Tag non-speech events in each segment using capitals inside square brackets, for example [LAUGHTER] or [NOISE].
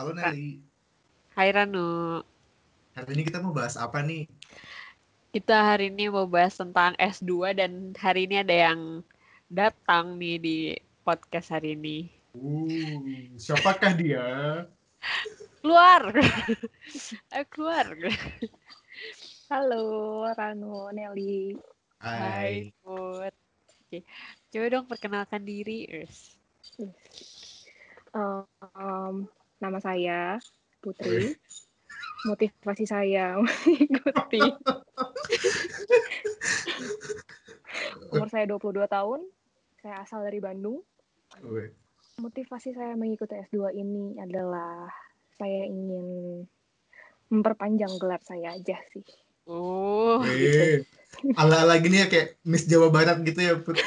Halo Nelly. Hai Ranu. Hari ini kita mau bahas apa nih? Kita hari ini mau bahas tentang S2 dan hari ini ada yang datang nih di podcast hari ini. Uh, siapakah dia? Keluar. Ayo [LAUGHS] keluar. Halo, Ranu, Nelly. Hai, Put. Oke. Coba dong perkenalkan diri. Um, nama saya Putri. Motivasi saya [LAUGHS] mengikuti. Umur saya 22 tahun. Saya asal dari Bandung. Motivasi saya mengikuti S2 ini adalah saya ingin memperpanjang gelar saya aja sih. Oh. Ala-ala gini ya kayak Miss Jawa Barat gitu ya, Put. [LAUGHS]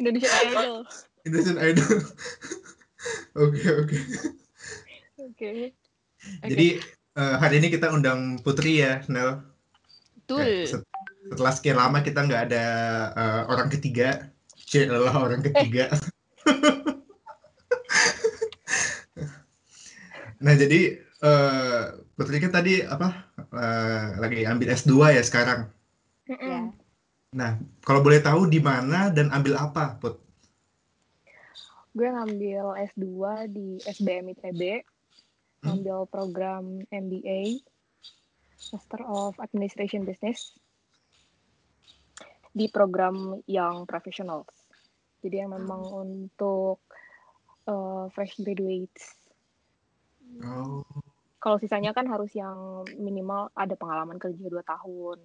Indonesia Idol. Indonesian Idol. Oke, oke. Oke. Jadi eh, hari ini kita undang Putri ya, Nel. betul. Setelah sekian lama kita nggak ada eh, orang ketiga. C adalah orang ketiga. [LAUGHS] nah, jadi eh, Putri kan tadi apa? eh, lagi ambil S2 ya sekarang. Ya. Mm-mm. Nah, kalau boleh tahu di mana dan ambil apa, Put? Gue ngambil S2 di SBM ITB, Hmm. ngambil program MBA, Master of Administration Business, di program yang professional. Jadi yang memang untuk uh, fresh graduates. Oh, Kalau sisanya kan harus yang minimal ada pengalaman kerja 2 tahun,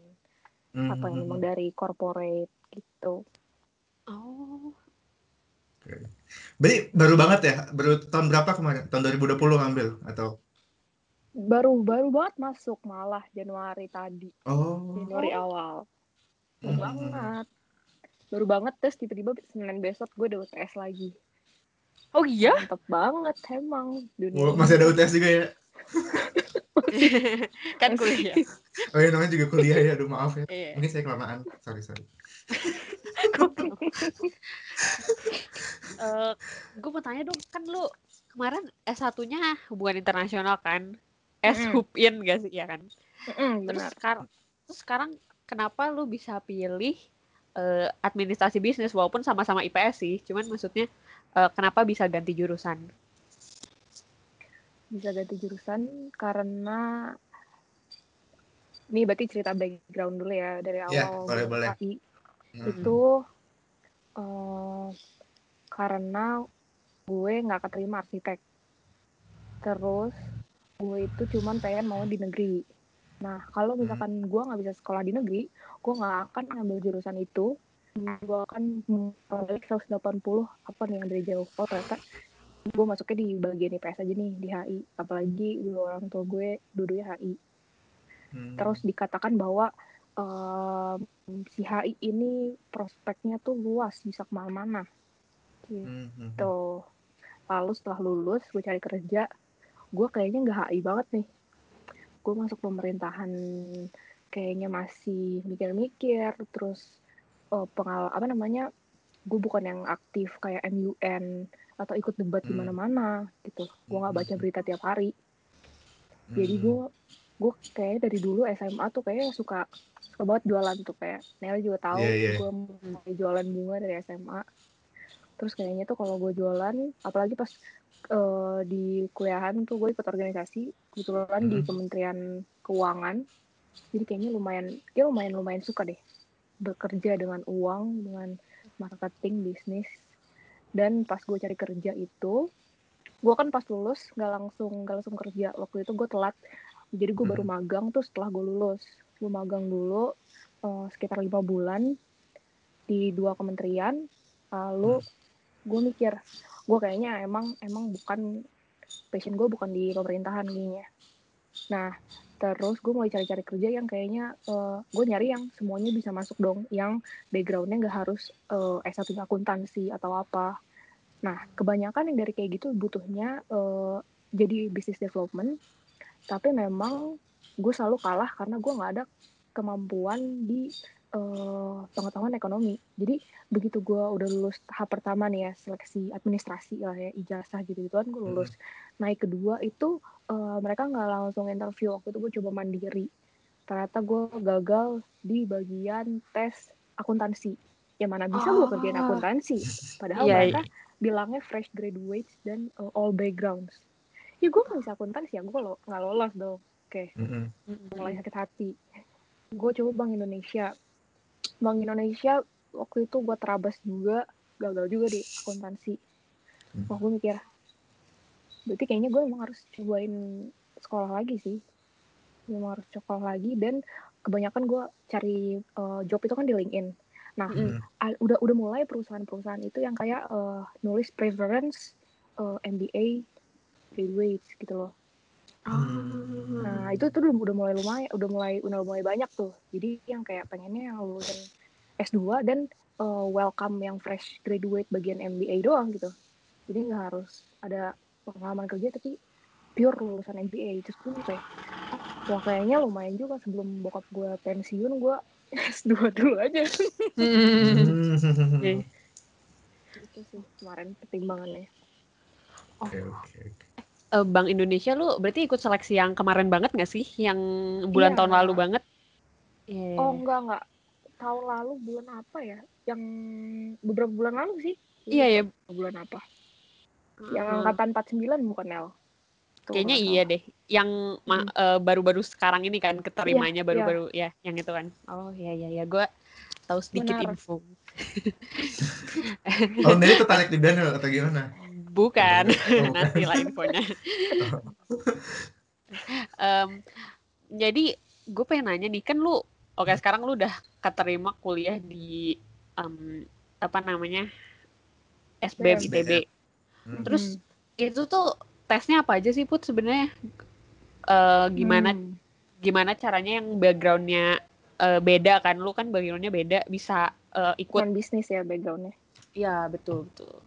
hmm, atau yang hmm, memang dari corporate gitu. Oh, Berarti baru banget ya? Baru tahun berapa kemarin? Tahun 2020 ngambil atau? Baru baru banget masuk malah Januari tadi, Oh. Januari awal. Baru Hmm. banget. Baru banget terus tiba-tiba Senin besok gue udah UTS lagi. oh iya? Mantep banget emang dunia. Oh, masih ada UTS juga ya? [LAUGHS] kan kuliah. Oh iya, namanya juga kuliah ya. Aduh, maaf ya. Iya. Mungkin saya kelamaan. Sorry, sorry. [LAUGHS] Eh, gue mau tanya dong, kan lu kemarin S1-nya hubungan internasional kan? S Mm-mm. Hupin gak sih, ya kan? Mm-mm, Terus benar. sekarang, terus sekarang kenapa lu bisa pilih eh, administrasi bisnis walaupun sama-sama IPS sih, cuman maksudnya eh, kenapa bisa ganti jurusan? Bisa ganti jurusan karena ini berarti cerita background dulu ya dari Ya, awal boleh, masuk boleh. HI. Hmm. Itu eh, karena gue nggak keterima arsitek. Terus gue itu cuman pengen mau di negeri. Nah, kalau misalkan gue nggak bisa sekolah di negeri, gue nggak akan ngambil jurusan itu. Gue akan balik 180 apa nih yang dari jauh. Oh ternyata gue masuknya di bagian IPS aja nih di HI. Apalagi dua orang tua gue dua-duanya HI. Hmm. Terus dikatakan bahwa em, si HI ini prospeknya tuh luas, bisa ke mana-mana. Gitu. Hmm, hmm, hmm. Tuh. Lalu setelah lulus, gue cari kerja, gue kayaknya nggak HI banget nih. Gue masuk pemerintahan kayaknya masih mikir-mikir, terus eh, pengal apa namanya, gue bukan yang aktif kayak MUN atau ikut debat di Hmm. mana-mana gitu. Gue nggak baca Hmm. berita tiap hari. Jadi Hmm. gue gue kayak dari dulu SMA tuh kayak suka suka banget jualan tuh kayak Nel juga tahu Iya, iya. gue mulai jualan bunga dari SMA terus kayaknya tuh kalau gue jualan apalagi pas eh, di kuliahan tuh gue ikut organisasi kebetulan di Mhm. Kementerian Keuangan jadi kayaknya lumayan ya lumayan lumayan suka deh bekerja dengan uang dengan marketing bisnis dan pas gue cari kerja itu gue kan pas lulus nggak langsung nggak langsung kerja. Waktu itu gue telat. Jadi gue baru Hmm. magang tuh setelah gue lulus. Gue magang dulu eh, sekitar lima bulan di dua kementerian. Lalu gue mikir gue kayaknya emang emang bukan passion gue bukan di pemerintahan kayaknya. Nah terus gue mulai cari-cari kerja yang kayaknya eh, gue nyari yang semuanya bisa masuk dong yang backgroundnya nggak harus eh, S1 akuntansi atau apa. Nah kebanyakan yang dari kayak gitu butuhnya eh, jadi business development. Tapi memang gue selalu kalah karena gue nggak ada kemampuan di eh, pengetahuan ekonomi. Jadi begitu gue udah lulus tahap pertama nih ya seleksi administrasi lah ya ijazah gitu gitu kan gue lulus naik kedua itu eh, mereka nggak langsung interview. Waktu itu gue coba mandiri. Ternyata gue gagal di bagian tes akuntansi. Yang mana bisa gue kerjain Oh. akuntansi. Padahal Iya, mereka bilangnya fresh graduates dan uh, all backgrounds. Ya gue nggak bisa akuntansi ya. Gue lo nggak lolos dong. Oke. Mm-mm. mulai sakit hati. Gue coba bank Indonesia. Bank Indonesia waktu itu gue terabas juga. Gagal juga di akuntansi. Wah gue mikir berarti kayaknya gue emang harus cobain sekolah lagi sih memang harus sekolah lagi dan kebanyakan gue cari uh, job itu kan di LinkedIn nah a- udah udah mulai perusahaan-perusahaan itu yang kayak uh, nulis preference uh, MBA graduates gitu loh Hmm. Nah, itu tuh udah, udah mulai lumayan, udah mulai udah mulai banyak tuh. Jadi yang kayak pengennya yang lulusan S2 dan uh, welcome yang fresh graduate bagian MBA doang gitu. Jadi nggak harus ada pengalaman kerja tapi pure lulusan MBA. Terus gue kayak, wah kayaknya lumayan juga sebelum bokap gue pensiun gue S2 dulu aja. Oke. itu sih kemarin pertimbangannya. Oke oke oke. Eh, Bank Indonesia lu berarti ikut seleksi yang kemarin banget nggak sih? Yang bulan Iya. tahun lalu banget? Iya. Oh enggak enggak. Tahun lalu bulan apa ya? Yang beberapa bulan lalu sih. Iya ya. Bulan apa? Yang Heeh. angkatan 49 bukan Nel? Tuh, Kayaknya iya deh. Yang ma- eh, baru-baru sekarang ini kan keterimanya Iya, baru-baru ya, yang itu kan. Oh iya iya ya, gue tahu sedikit Benar. info. [LAUGHS] Kalau Nelly tertarik di Daniel atau gimana? Bukan, Oh, bukan. [LAUGHS] nanti lah infonya. [LAUGHS] Em, jadi gue pengen nanya nih, kan lu, oke sekarang lu udah keterima kuliah di em, apa namanya SBM SBM. ITB. Hmm. Terus itu tuh tesnya apa aja sih Put sebenarnya? Eh, gimana Hmm. gimana caranya yang backgroundnya eh, beda kan? Lu kan backgroundnya beda bisa eh, ikut? Non bisnis ya backgroundnya. Iya betul betul.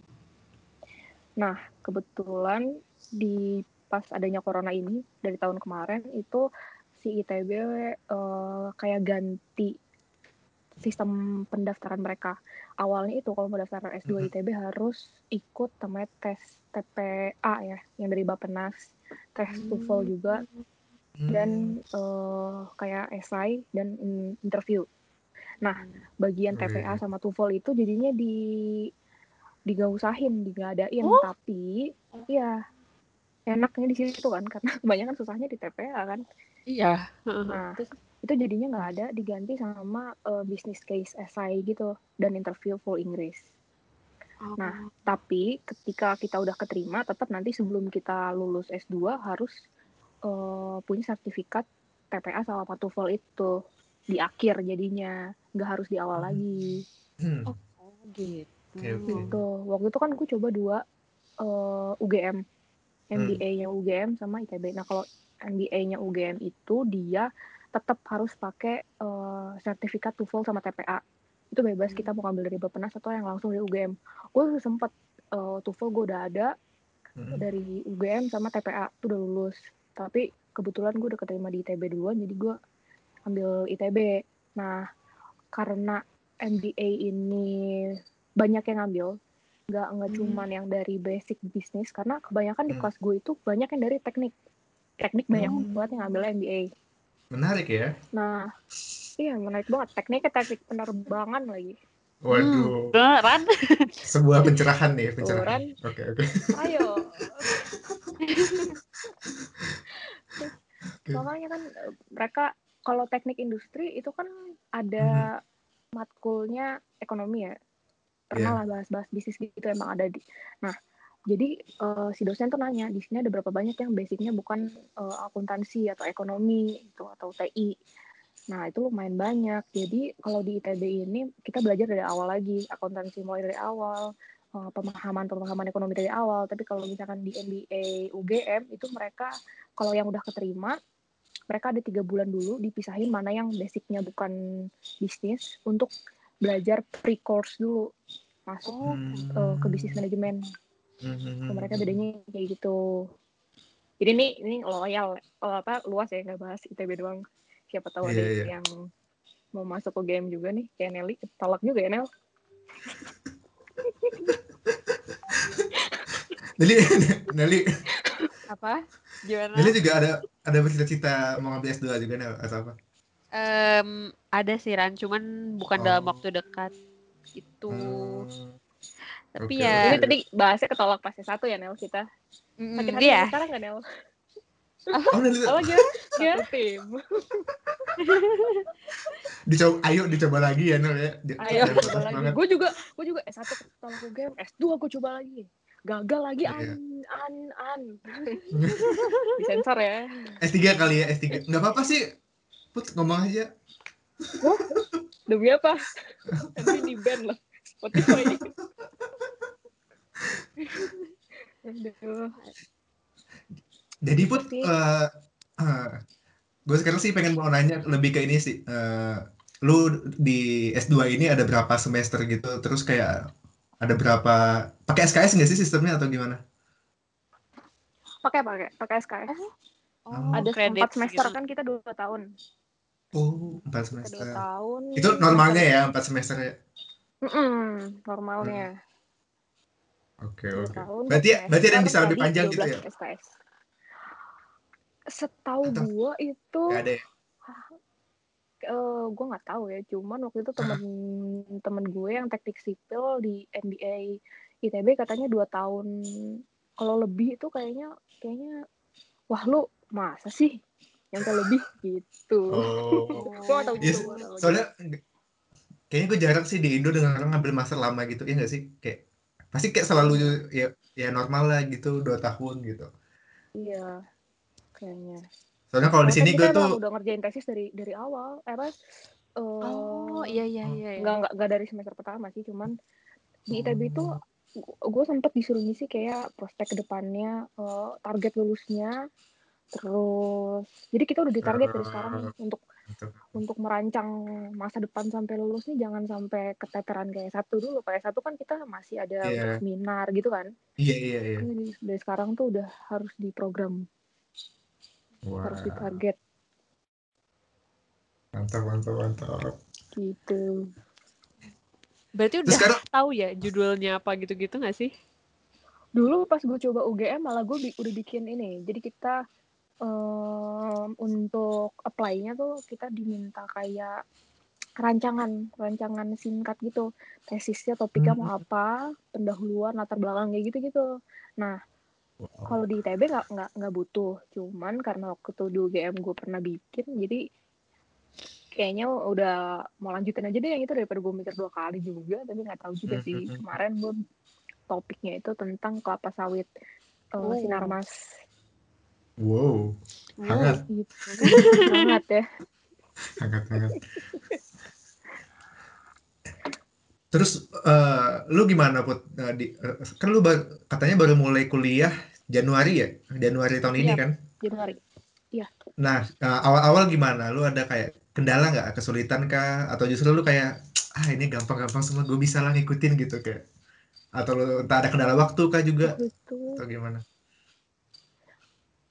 Nah, kebetulan di pas adanya corona ini dari tahun kemarin itu si ITB eh, kayak ganti sistem pendaftaran mereka. Awalnya itu kalau mau daftar S2 Mhm. ITB harus ikut namanya tes TPA ya, yang dari Bappenas, tes TOEFL juga Hmm. dan eh, kayak esai dan in- interview. Nah, bagian TPA sama TOEFL itu jadinya di digak usahin, digadain, Oh. tapi ya enaknya di situ kan karena [LAUGHS] kebanyakan susahnya di TPA kan. Iya. Nah, Terus, itu jadinya nggak ada diganti sama eh, business case essay gitu dan interview full Inggris. Nah, Tapi ketika kita udah keterima, tetap nanti sebelum kita lulus S2 harus eh, punya sertifikat TPA sama TOEFL itu di akhir jadinya, nggak harus di awal lagi. Hmm. oh gitu. Oke, oke. Gitu. Waktu itu kan gue coba dua eh, UGM, MBA-nya UGM sama ITB. Nah kalau MBA-nya UGM itu dia tetap harus pakai eh, sertifikat TOEFL sama TPA. Itu bebas kita mau ambil dari Bappenas atau yang langsung dari UGM. Gue sempet eh, TOEFL gue udah ada Hmm. dari UGM sama TPA itu udah lulus. Tapi kebetulan gue udah keterima di ITB duluan, jadi gue ambil ITB. Nah, karena MBA ini banyak yang ngambil, nggak nggak Hmm. cuman yang dari basic bisnis, karena kebanyakan di Hmm. kelas gue itu banyak yang dari teknik. Teknik banyak Hmm. banget yang ngambil MBA. Menarik ya. Nah, iya menarik banget. Tekniknya teknik penerbangan lagi. Waduh. Beneran? Sebuah pencerahan nih, pencerahan. Oke oke. Ayo. Oke. Makanya kan eh, mereka kalau teknik industri itu kan ada matkulnya ekonomi ya. Pernah Iya. lah bahas-bahas bisnis gitu emang ada di. Nah, jadi eh, si dosen tuh nanya di sini ada berapa banyak yang basicnya bukan eh, akuntansi atau ekonomi itu atau TI. Nah, itu lumayan banyak. Jadi kalau di ITB ini kita belajar dari awal lagi, akuntansi mulai dari awal, pemahaman-pemahaman ekonomi dari awal. Tapi kalau misalkan di MBA UGM itu mereka kalau yang udah keterima mereka ada tiga bulan dulu dipisahin mana yang basicnya bukan bisnis untuk belajar pre-course dulu masuk Oh, eh, ke bisnis manajemen. Hmm. Kalau mereka bedanya kayak gitu. Jadi ini ini loyal eh, apa luas ya nggak bahas ITB doang. Siapa tahu ada Iya, iya. yang mau masuk ke game juga nih kayak Nelly tolak juga ya Nel. [LAUGHS] Nelly, Nelly, Apa? Gimana? Nelly juga ada ada bercita-cita mau ngambil S2 juga Nel atau apa? Em, ada sih Ran, cuman bukan dalam Oh. waktu dekat. Itu. Hmm, Tapi oke, ya. Ini tadi bahasnya ketolak pas satu ya Nel kita. Sakit hati iya. sekarang nggak Nel? Oh, Nelly, Apa [LAUGHS] gimana? Tim. [LAUGHS] dicoba, ayo dicoba lagi ya Nel ya. Di- Ayo jangan coba patah lagi. Gue juga, gue juga S1 ketolak UGM, S2 gue coba lagi. Gagal lagi an an an. [LAUGHS] Disensor ya. S3 kali ya, S3. Nggak apa-apa sih. Put, ngomong aja. Demi apa? Nanti di band loh. Spotify. Aduh. Jadi Put, Tapi- gue sekarang sih pengen mau nanya lebih ke ini sih. Eh, lu di S2 ini ada berapa semester gitu? Terus kayak ada berapa pakai SKS nggak sih sistemnya atau gimana? Pakai pakai pakai SKS. Oh, Ada credits empat semester gitu. kan kita dua tahun. Oh, empat semester. dua tahun. Itu normalnya ya empat semester ya. Mm-mm, normalnya. Oke Dua oke. tahun. Berarti semester berarti ada yang bisa lebih panjang gitu 12 ya? SKS. Setahu Atau- gua itu Nggak ada ya? eh gue nggak tahu ya cuman waktu itu temen temen gue yang teknik sipil di MBA ITB katanya dua tahun kalau lebih itu kayaknya kayaknya wah lu masa sih yang lebih gitu Oh. [LAUGHS] gue tahu Yes, tahu soalnya kayaknya gue jarang sih di Indo dengan orang ngambil master lama gitu ya nggak sih kayak pasti kayak selalu ya ya normal lah gitu dua tahun gitu iya kayaknya soalnya kalau di Soalnya sini kan gue kita tuh udah ngerjain tesis dari dari awal eh, apa eh, Oh, iya iya iya. iya. nggak nggak nggak dari semester pertama sih cuman di ITB itu Oh. gue sempet disuruh ngisi kayak prospek ke depannya eh, target lulusnya terus jadi kita udah ditarget dari sekarang untuk Mantap. untuk merancang masa depan sampai lulus nih jangan sampai keteteran kayak satu dulu. Kayak satu kan kita masih ada untuk seminar gitu kan? Iya iya iya. Ini dari sekarang tuh udah harus diprogram. Wah. harus ditarget. Mantap mantap mantap. Gitu. Berarti terus udah sekarang tahu ya judulnya apa gitu-gitu nggak sih? dulu pas gue coba UGM malah gue bi- udah bikin ini. Jadi kita em, untuk apply-nya tuh kita diminta kayak rancangan rancangan singkat gitu tesisnya topiknya mau Hmm. apa pendahuluan latar belakang kayak gitu gitu nah Wow. kalau di ITB nggak nggak nggak butuh cuman karena waktu itu di UGM gue pernah bikin jadi kayaknya udah mau lanjutin aja deh yang itu daripada gue mikir dua kali juga tapi nggak tahu juga sih Mhm. kemarin gue topiknya itu tentang kelapa sawit eh, Oh. sinarmas wow hangat gitu hangat ya hangat hangat terus eh, lu gimana put Eh, di, eh, kan lu ba- katanya baru mulai kuliah Januari ya Januari tahun ini Iya. kan Januari Nah, eh, awal-awal gimana? Lu ada kayak kendala nggak? Kesulitan kah? Atau justru lu kayak, ah ini gampang-gampang semua, gue bisa lah ngikutin gitu kayak. Atau lu entah ada kendala waktu kah juga? itu Atau gimana?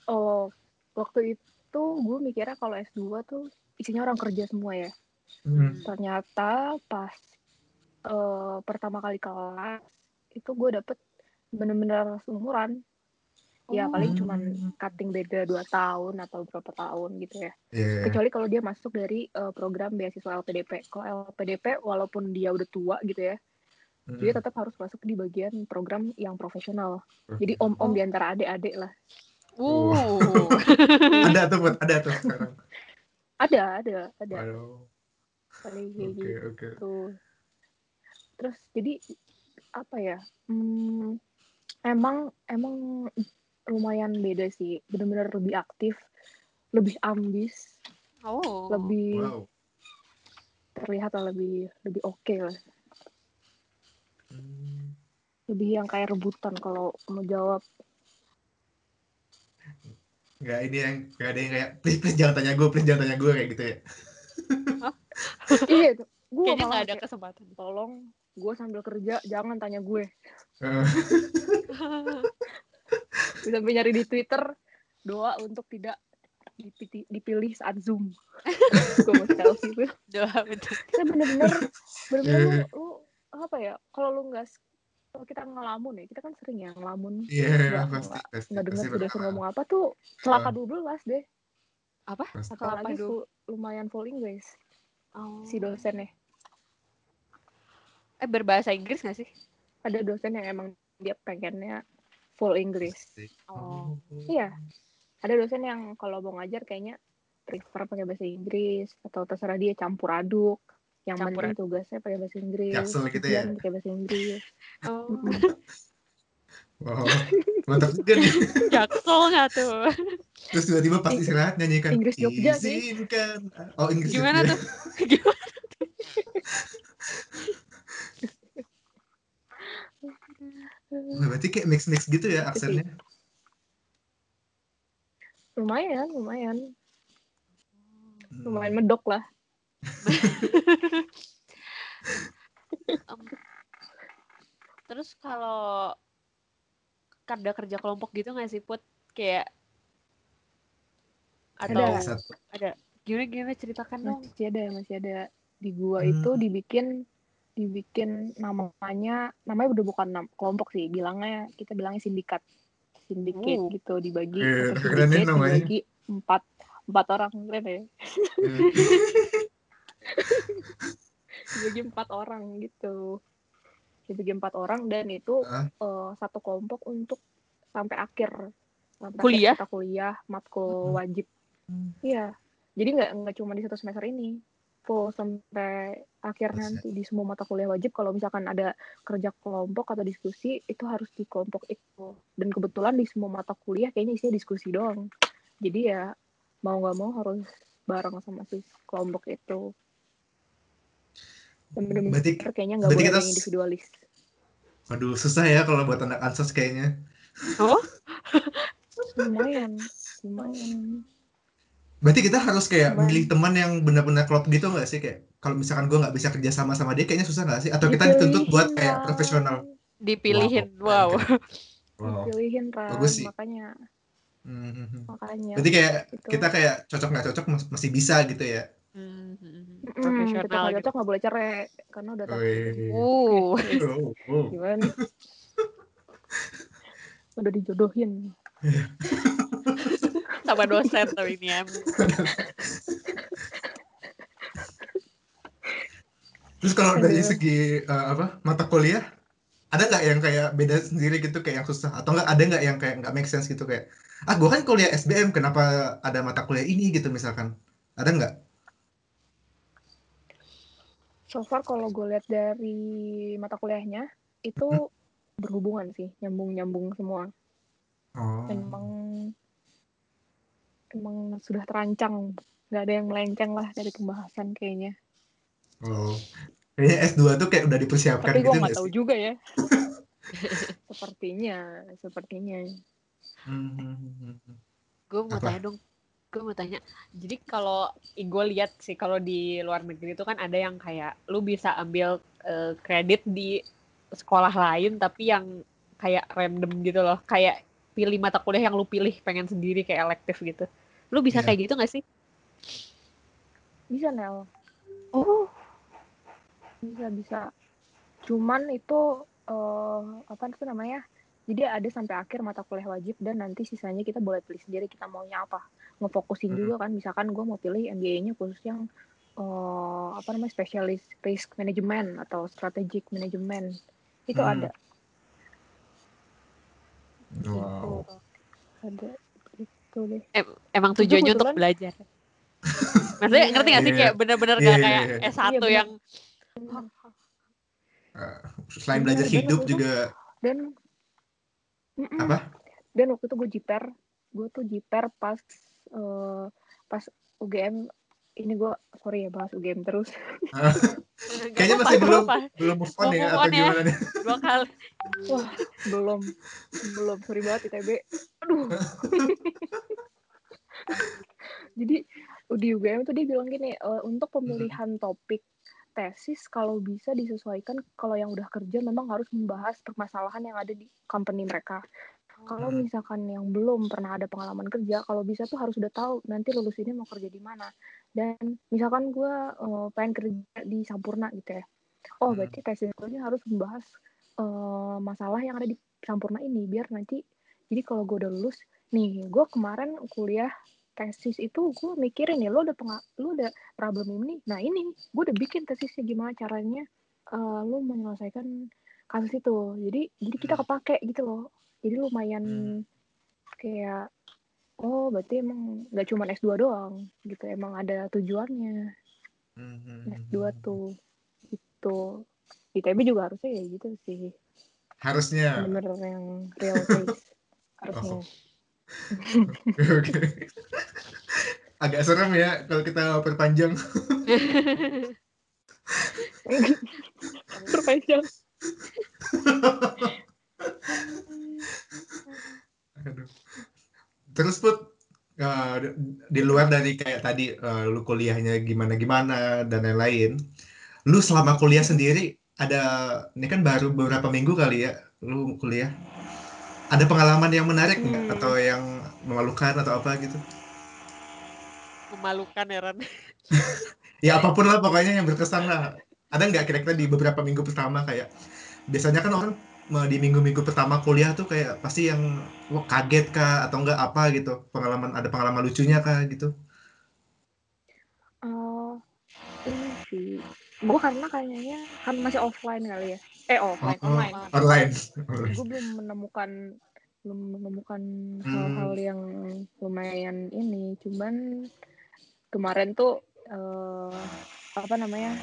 Oh waktu itu gue mikirnya kalau S2 tuh isinya orang kerja semua ya Hmm. ternyata pas eh, pertama kali kelas itu gue dapet bener-bener seumuran ya Oh. paling cuman Hmm. cutting beda dua tahun atau berapa tahun gitu ya Iya. kecuali kalau dia masuk dari eh, program beasiswa LPDP kalau LPDP walaupun dia udah tua gitu ya Hmm. dia tetap harus masuk di bagian program yang profesional jadi om-om Oh. di antara adik-adik lah Wow. ada tuh, Put. ada tuh sekarang. ada ada ada paling kayak Oke, oke. gitu terus jadi apa ya hmm, emang emang lumayan beda sih bener-bener lebih aktif lebih ambis Oh. lebih Wow. terlihat lah lebih lebih oke lah Hmm. lebih yang kayak rebutan kalau mau jawab Nggak ini yang nggak ada yang kayak please please jangan tanya gue, please jangan tanya gue kayak gitu ya. iya gue Kayaknya malah nggak ada kayak, kesempatan. tolong gue sambil kerja jangan tanya gue [LAUGHS] sampai nyari di Twitter doa untuk tidak dipilih saat zoom [LAUGHS] gue mau selfie Doa betul. saya bener-bener bener-bener Iya. lu, lu apa ya kalau lu nggak kalau kita ngelamun ya kita kan sering ya ngelamun Iya, nggak pasti, nggak pasti, nggak dengar pasti si dosen pernah. ngomong apa tuh celaka Ah. 12 deh Apa? Pasti. Apalagi dulu. full- lumayan full English Oh. si dosennya Eh berbahasa Inggris gak sih? ada dosen yang emang dia pengennya full English Pasti. Oh. iya ada dosen yang kalau mau ngajar kayaknya prefer pakai bahasa Inggris atau terserah dia campur aduk yang Campur penting tugasnya pakai bahasa Inggris Jaksel gitu ya? pakai bahasa Inggris Oh. Wow, mantap juga nih. [LAUGHS] Jaksel nggak tuh? Terus tiba-tiba pas istirahat nyanyikan Inggris Jogja sih. Izinkan. Oh, Inggris Gimana Jogja. tuh? [LAUGHS] Gimana? Wah, berarti kayak mix-mix gitu ya aksennya. lumayan lumayan Hmm. lumayan medok lah Em, terus kalau ada kerja kelompok gitu nggak sih put kayak atau Ada. Satu. gimana gimana ceritakan dong masih ada masih ada di gua Hmm. itu dibikin dibikin namanya namanya udah bukan nam- kelompok sih bilangnya kita bilangnya sindikat sindiket Uh. gitu dibagi Iya, satu keren ya sindiket namanya. dibagi empat empat orang keren ya Hmm. [LAUGHS] dibagi empat orang gitu dibagi empat orang dan itu Ah. eh, satu kelompok untuk sampai akhir sampai Kuliah? akhir kita kuliah matkul Hmm. wajib Hmm. iya jadi nggak nggak cuma di satu semester ini full sampai akhir Buset. nanti di semua mata kuliah wajib kalau misalkan ada kerja kelompok atau diskusi itu harus di kelompok itu dan kebetulan di semua mata kuliah kayaknya isinya diskusi doang jadi ya mau nggak mau harus bareng sama si kelompok itu bener-bener Berarti kayaknya nggak berarti boleh kita individualis Waduh, susah ya kalau buat anak ansos kayaknya. oh [LAUGHS] lumayan lumayan Berarti kita harus kayak Cuman- milih teman yang benar-benar klop gitu nggak sih kayak kalau misalkan gue nggak bisa kerja sama sama dia kayaknya susah nggak sih? Atau kita dituntut buat Dipilihin, kayak Ran. profesional? dipilihin Wow, wow, dipilihin Ran. Bagus sih. makanya Hmm. makanya Berarti kayak Itu. kita kayak cocok nggak cocok mas- masih bisa gitu ya? Hmm, hmm, hmm. Mm, cocok profesional nggak gitu cocok nggak boleh cerai karena udah Wih. uh [LAUGHS] Oh, oh. gimana nih udah dijodohin [LAUGHS] sama dosen tapi ini ya Terus kalau dari Aduh. segi eh, apa mata kuliah ada nggak yang kayak beda sendiri gitu kayak yang susah atau nggak ada nggak yang kayak nggak make sense gitu kayak ah gue kan kuliah SBM kenapa ada mata kuliah ini gitu misalkan ada nggak? So far kalau gue lihat dari mata kuliahnya itu berhubungan sih nyambung nyambung semua Oh. emang emang sudah terancang nggak ada yang melenceng lah dari pembahasan kayaknya Oh. Kayaknya S2 tuh kayak udah dipersiapkan tapi gue gitu nggak nggak tahu sih? juga ya [LAUGHS] sepertinya sepertinya Hmm. gue mau Apa? tanya dong gue mau tanya jadi kalau gue lihat sih kalau di luar negeri itu kan ada yang kayak lu bisa ambil eh, kredit di sekolah lain tapi yang kayak random gitu loh kayak pilih mata kuliah yang lu pilih pengen sendiri kayak elektif gitu. Lu bisa Iya. kayak gitu gak sih? Bisa Nel. Oh. Bisa bisa. Cuman itu eh apa itu namanya jadi ada sampai akhir mata kuliah wajib dan nanti sisanya kita boleh pilih sendiri kita maunya apa ngefokusin Hmm. juga kan misalkan gue mau pilih MBA-nya khusus yang eh apa namanya spesialis risk management atau strategic management itu Hmm. ada Wow. ada itu deh emang Itu tujuannya untuk belajar [LAUGHS] maksudnya Iya. ngerti gak sih Iya. kayak bener-bener Iya, gak iya, kayak iya. S1 Iya, bener. yang Eh, selain belajar bener, hidup bener. juga dan apa? dan waktu itu gue jiper gue tuh jiper pas eh, pas UGM ini gue sorry ya bahas UGM terus. [LAUGHS] Kayaknya masih gak belum apa-apa. belum move on ya atau ya. gimana nih? dua kali. [LAUGHS] Wah belum. Belum. Sorry banget ITB aduh. [LAUGHS] Jadi di UGM tuh dia bilang gini eh, untuk pemilihan topik tesis kalau bisa disesuaikan kalau yang udah kerja memang harus membahas permasalahan yang ada di company mereka kalau Hmm. misalkan yang belum pernah ada pengalaman kerja kalau bisa tuh harus udah tahu nanti lulus ini mau kerja di mana dan misalkan gue pengen kerja di Sampurna gitu ya oh Hmm. berarti tesis gue ini harus membahas eh, masalah yang ada di Sampurna ini biar nanti jadi kalau gue udah lulus nih gue kemarin kuliah tesis itu gue mikirin ya lo udah penga- lo udah problem ini nah ini gue udah bikin tesisnya gimana caranya eh, lo menyelesaikan kasus itu jadi jadi kita Hmm. kepake gitu loh jadi lumayan Hmm. kayak oh berarti emang nggak cuma S2 doang gitu emang ada tujuannya Hmm. S2 tuh gitu ITB juga harusnya ya gitu sih Harusnya. bener yang real case [LAUGHS] harusnya Oh. Oke. [LAUGHS] Agak serem ya kalau kita perpanjang. [LAUGHS] perpanjang Aduh. Terus put eh, di luar dari kayak tadi eh, lu kuliahnya gimana-gimana dan lain-lain, lu selama kuliah sendiri ada ini kan baru beberapa minggu kali ya lu kuliah. Ada pengalaman yang menarik nggak Hmm. atau yang memalukan atau apa gitu? Memalukan ya Ran. [LAUGHS] Ya apa pun lah pokoknya yang berkesan lah. Ada nggak kira-kira di beberapa minggu pertama kayak biasanya kan orang di minggu-minggu pertama kuliah tuh kayak pasti yang wah, kaget kah atau enggak apa gitu. Pengalaman ada pengalaman lucunya kah gitu? Eh, ini sih. Gue karena kayaknya kan masih offline kali ya. Eh offline Oh, online. online. Gue belum menemukan belum menemukan Hmm. hal-hal yang lumayan ini. Cuman kemarin tuh eh, apa namanya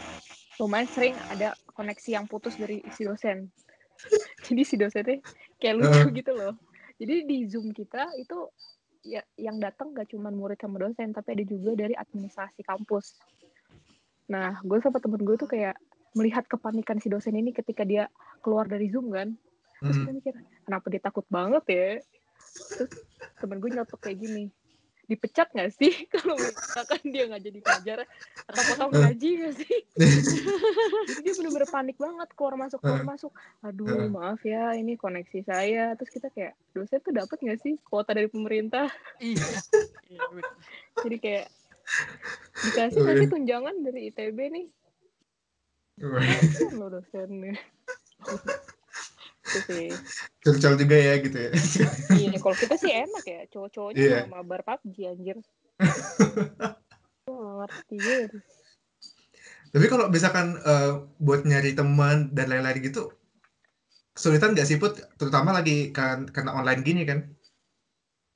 lumayan sering ada koneksi yang putus dari si dosen [LAUGHS] jadi si dosennya kayak lucu gitu loh. Jadi di zoom kita itu ya yang datang gak cuma murid sama dosen tapi ada juga dari administrasi kampus. Nah gue sama temen gue tuh kayak melihat kepanikan si dosen ini ketika dia keluar dari zoom kan. Terus Hmm. kita mikir kenapa dia takut banget ya? Terus temen gue nyotok kayak gini dipecat nggak sih? [LAUGHS] Kalau misalkan dia nggak jadi pelajar atau potong gaji nggak sih? [LAUGHS] Jadi dia bener-bener panik banget keluar masuk keluar masuk. Aduh Uh. maaf ya ini koneksi saya. Terus kita kayak dosen tuh dapat nggak sih kuota dari pemerintah? Iya. Iya, [LAUGHS] bener. jadi kayak dikasih nggak sih tunjangan dari ITB nih? Lo dosennya itu sih curcol juga ya gitu ya Iya, kalau kita sih enak ya, cowok-cowoknya Iya. yeah. mabar PUBG anjir. [LAUGHS] Gak ngerti gitu. tapi kalau misalkan eh, buat nyari teman dan lain-lain gitu kesulitan nggak sih put terutama lagi kan karena online gini kan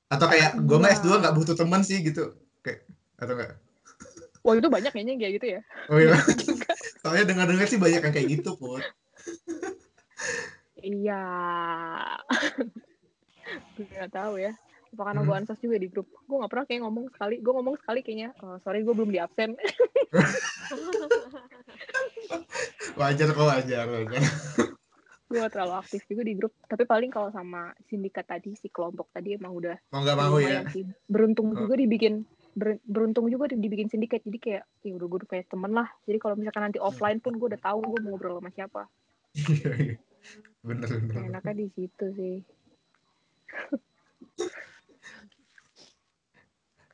atau kayak gue mah Iya. S2 nggak butuh teman sih gitu kayak atau enggak Wah itu banyak kayaknya yang kayak gitu ya. oh iya soalnya dengar-dengar sih banyak yang kayak gitu put Iya. [LAUGHS] gue gak tahu ya. Apa karena gue Hmm. ansos juga di grup. Gue gak pernah kayak ngomong sekali. Gue ngomong sekali kayaknya. "Oh, sorry gue belum di absen. [LAUGHS] wajar kok wajar wajar [LAUGHS] gue gak terlalu aktif juga di grup. Tapi paling kalau sama sindikat tadi, si kelompok tadi emang udah mau nggak mau ya sih. Beruntung Oh. juga dibikin ber- beruntung juga di- dibikin sindikat jadi kayak ya udah gue udah punya temen lah jadi kalau misalkan nanti offline pun gue udah tahu gue mau ngobrol sama siapa Iya, iya. Bener bener enaknya di situ sih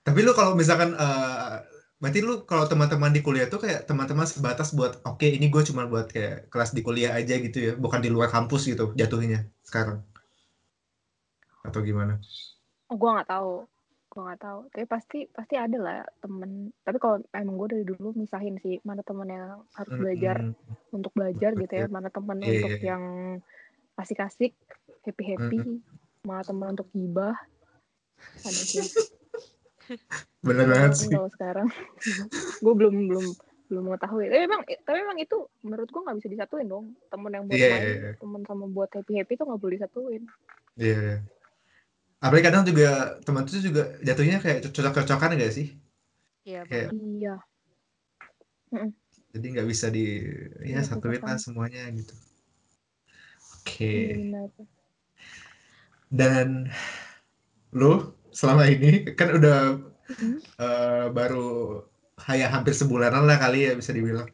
Tapi lu kalau misalkan eh berarti lu kalau teman-teman di kuliah tuh kayak teman-teman sebatas buat oke ini gue cuma buat kayak kelas di kuliah aja gitu ya, bukan di luar kampus gitu jatuhnya sekarang. Atau gimana? gue nggak tahu gue nggak tahu. Tapi pasti pasti ada lah temen. Tapi kalau emang gue dari dulu misahin sih mana temen yang harus belajar Mm, untuk belajar gitu ya. Mana temen Iya, untuk iya, yang asik-asik happy happy mana temen untuk gibah. Ada sih. [LAUGHS] Bener banget sih. kalau sekarang. [LAUGHS] Gue belum belum belum mengetahui. Tapi emang tapi emang itu menurut gue nggak bisa disatuin dong. Temen yang buat main iya, iya. temen sama buat happy happy tuh nggak boleh disatuin. Iya. iya. Apalagi kadang juga teman itu juga jatuhnya kayak cocok-cocokan gak sih? Iya, Kayak iya jadi nggak bisa di ya Iya, satuin lah semuanya gitu. Oke. iya benar Dan lu selama ini kan udah Mhm. eh, baru kayak hampir sebulanan lah kali ya bisa dibilang